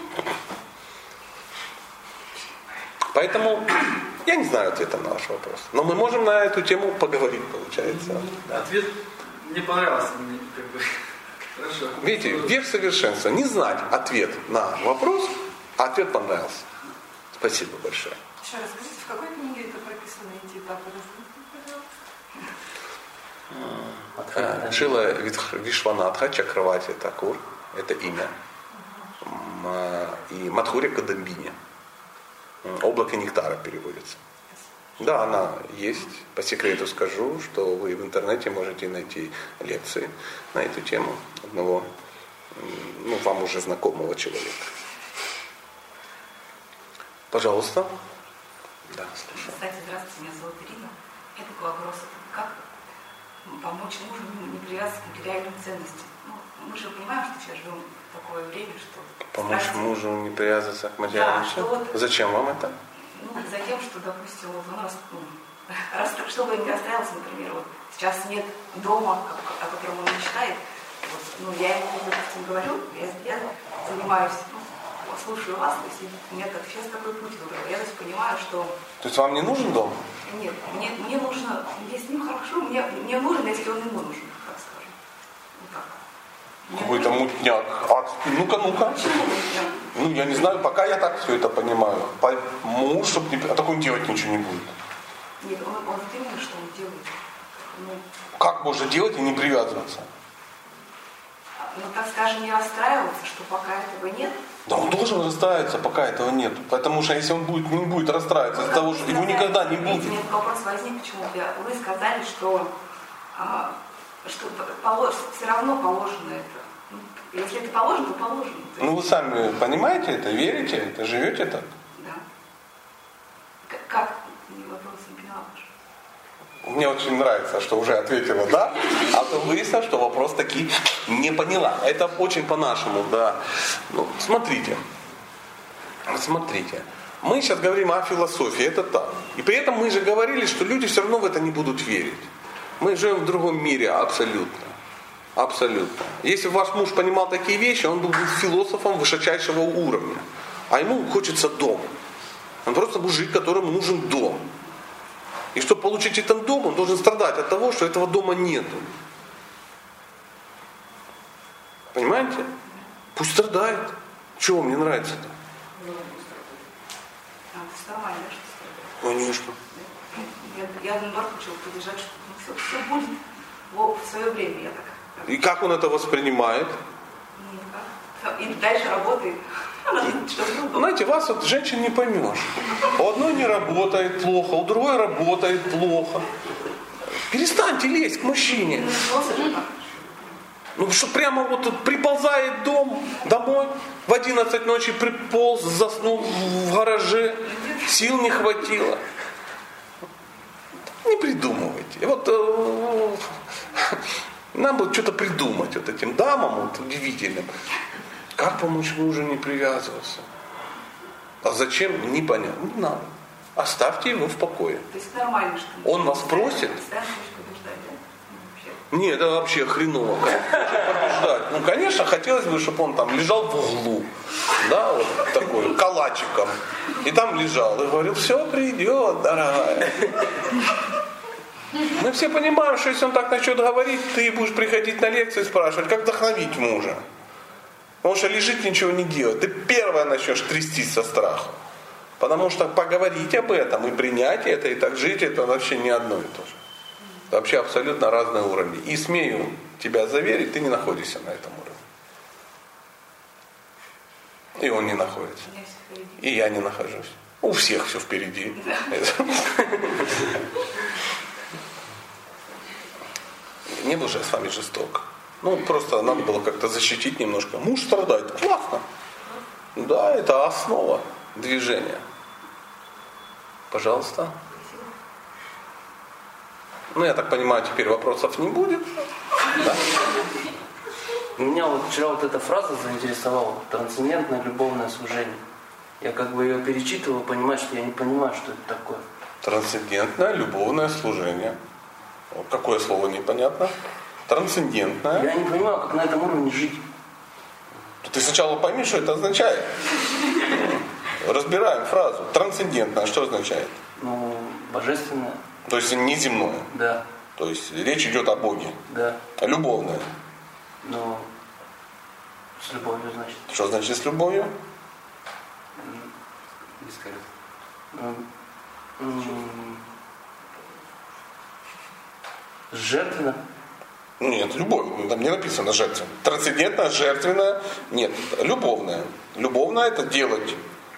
поэтому я не знаю ответа на ваш вопрос. Но мы можем на эту тему поговорить, получается. Ответ мне понравился. Мне как бы... Хорошо. Видите, верх совершенства. Не знать ответ на вопрос, а ответ понравился. Спасибо большое. Еще раз скажите, в какой книге это прописано, эти этапы развития? Э, Шила Вишванатха Чакравати Такур, это имя. Э, И Мадхуря Кадамбини. Облако нектара переводится. Да, она есть. По секрету скажу, что вы в интернете можете найти лекции на эту тему одного, ну, вам уже знакомого человека. Пожалуйста. Да, слушаю. Кстати, здравствуйте, меня зовут Ирина. Я такой вопрос. Как помочь мужу не привязываться к материальным ценностям? Ну, мы же понимаем, что сейчас живем такое время, что... Помочь страсти- мужу не привязываться к материальным Да, вот- Зачем вам это? Ну, за тем, что, допустим, вот у нас, ну, раз, чтобы не расстраивался, например, вот сейчас нет дома, о, о котором он мечтает, вот, ну, я ему, допустим, говорю, я, я занимаюсь, ну, слушаю вас, то есть у меня так, сейчас такой путь выбрал. Я то есть понимаю, что То есть вам не нужен дом? нет, мне, мне нужно, мне с ним хорошо, мне, мне нужен, если он ему нужен, так скажем. Вот так. Какой-то мутняк. А, ну-ка, ну-ка. Ну, я не знаю, пока я так все это понимаю. По- Муж, чтобы не... А так он делать ничего не будет. Нет, он, он именно что он делает. Ну, Как можно делать и не привязываться? ну, так скажем, не расстраиваться, что пока этого нет. Да он должен расстраиваться, пока этого нет. Потому что если он будет, не будет расстраиваться из-за того, что его никогда не будет. Меня вопрос возник, почему вы сказали, что, а, что полож, все равно положено это. Ну, Если это положено, то положено. Ну вы сами понимаете это, верите это, живете так? да. Как? Не вопрос не поняла. Мне очень нравится, что уже ответила «да», а то выяснилось, что вопрос таки не поняла. Это очень по-нашему, да. Ну, смотрите, смотрите. Мы сейчас говорим о философии, это так. И при этом мы же говорили, что люди все равно в это не будут верить. Мы живем в другом мире абсолютно. Абсолютно. Если ваш муж понимал такие вещи, он был бы философом высочайшего уровня. А ему хочется дом. Он просто мужик, которому нужен дом. И чтобы получить этот дом, он должен страдать от того, что этого дома нету. Понимаете? Пусть страдает. Чего вам не нравится-то? А, что сказали? Конечно. Я, я наоборот хочу поддержать, что ну, все, все будет в свое время. Я так И как он это воспринимает? ну, и дальше работает. Знаете, вас вот женщин не поймешь. У одной не работает плохо, у другой работает плохо. Перестаньте лезть к мужчине. Ну. Ну что прямо вот приползает дом, домой, в 11 ночи приполз, заснул в гараже, сил не хватило. Не придумывайте. И Вот э, нам бы что-то придумать вот этим дамам вот, удивительным. Как помочь мужу не привязываться? А зачем? Непонятно. Не надо. Оставьте его в покое. То есть нормально, что Он вас просит? Ну. Нет, это вообще хреново. Побеждать? Ну, конечно, хотелось бы, чтобы он там лежал в углу, да, вот такой, калачиком. И там лежал и говорил, все придет, дорогая. Мы все понимаем, что если он так начнет говорить, ты будешь приходить на лекции и спрашивать, как вдохновить мужа. Потому что лежит ничего не делать. Ты первая начнешь трястись со страху. Потому что поговорить об этом и принять это, и так жить, это вообще не одно и то же. Это вообще абсолютно разные уровни. И смею тебя заверить, ты не находишься на этом уровне. И он не находится. И я не нахожусь. У всех все впереди. Не был же я с вами жесток. Ну, просто надо было как-то защитить немножко. Муж страдает. Классно. Да, это основа движения. Пожалуйста. Ну, я так понимаю, теперь вопросов не будет. Да? Меня вот вчера вот эта фраза заинтересовала. Трансцендентное любовное служение. Я как бы ее перечитывал, понимаю, что я не понимаю, что это такое. Трансцендентное любовное служение. Какое слово непонятно? Трансцендентное. Я не понимаю, как на этом уровне жить. Ты сначала пойми, что это означает. Разбираем фразу. Трансцендентное что означает? Ну, божественное. То есть неземное. Да, То есть речь идет о Боге. да. А любовное. Но с любовью, значит. Что значит с любовью? Ну, Жертвенно. Нет, любовь. Ну, Там не написано жертвенно. Трансцендентное, жертвенное. Нет, любовное. Любовное это делать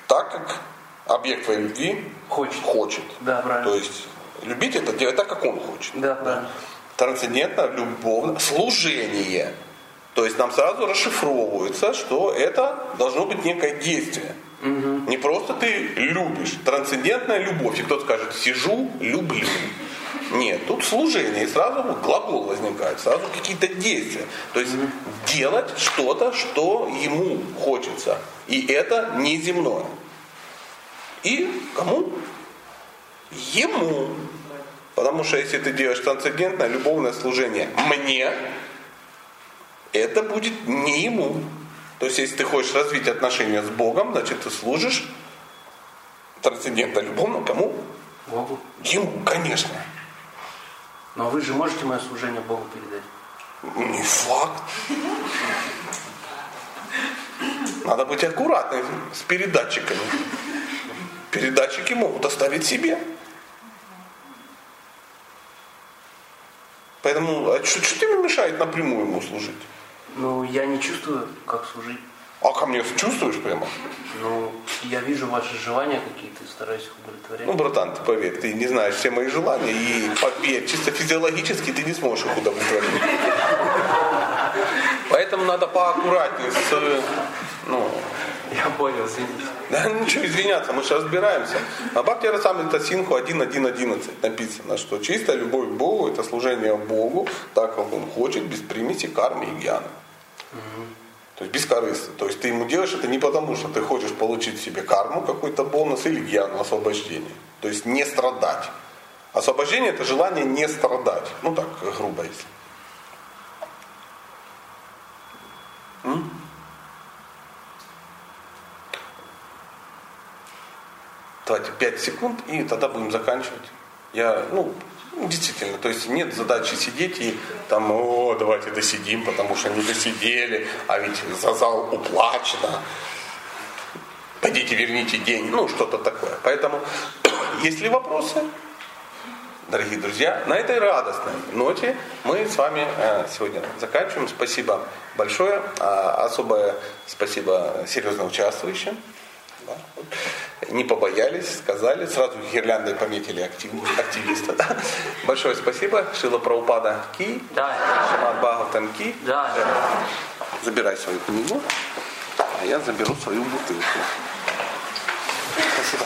так, как объект твоей любви Хочет. хочет. Да, правильно. То есть любить это делать так, как он хочет. Да, правильно. Трансцендентное, любовное, служение. То есть нам сразу расшифровывается, что это должно быть некое действие. Не просто ты любишь. Трансцендентная любовь. И кто-то скажет, сижу, люблю. Нет, тут служение, и сразу глагол возникает, сразу какие-то действия. То есть делать что-то, что ему хочется. И это неземное. И кому? Ему. Потому что если ты делаешь трансцендентное любовное служение мне, это будет не ему. То есть если ты хочешь развить отношения с Богом, значит ты служишь трансцендентно любовно кому? Богу. Ему, конечно. Но вы же можете мое служение Богу передать. Не факт. Надо быть аккуратным с передатчиками. Передатчики могут оставить себе. Поэтому, а что, что тебе мешает напрямую ему служить? Ну, я не чувствую, как служить. А ко мне чувствуешь прямо? Ну, я вижу ваши желания какие-то и стараюсь их удовлетворять. Ну, братан, ты поверь, ты не знаешь все мои желания, и поверь, чисто физиологически ты не сможешь их удовлетворить. Поэтому надо поаккуратнее с, ну, Я понял, извините. Да ничего извиняться, мы же разбираемся. На Бхакти Расамрита Синху 1.1.11 написано, что чистая любовь к Богу это служение Богу, так как Он хочет, без примеси кармы и гьяны. То есть бескорыстно. То есть ты ему делаешь это не потому, что ты хочешь получить себе карму, какой-то бонус или гьяну, освобождение. То есть не страдать. Освобождение это желание не страдать. Ну так, грубо если. М? Давайте 5 секунд, и тогда будем заканчивать. Я, ну, действительно, то есть нет задачи сидеть и там, о, давайте досидим, потому что не досидели, а ведь за зал уплачено. Пойдите, верните деньги, ну, что-то такое. Поэтому, есть ли вопросы? Дорогие друзья, на этой радостной ноте мы с вами э, сегодня заканчиваем. Спасибо большое. А, Особое спасибо серьезно участвующим. Да, вот. Не побоялись, сказали, сразу гирляндой пометили актив- активиста. да. Большое спасибо. Шила Праупада Ки, Да, Шамат Бхагаватам Ки. да. Забирай свою книгу, а я заберу свою бутылку. Спасибо.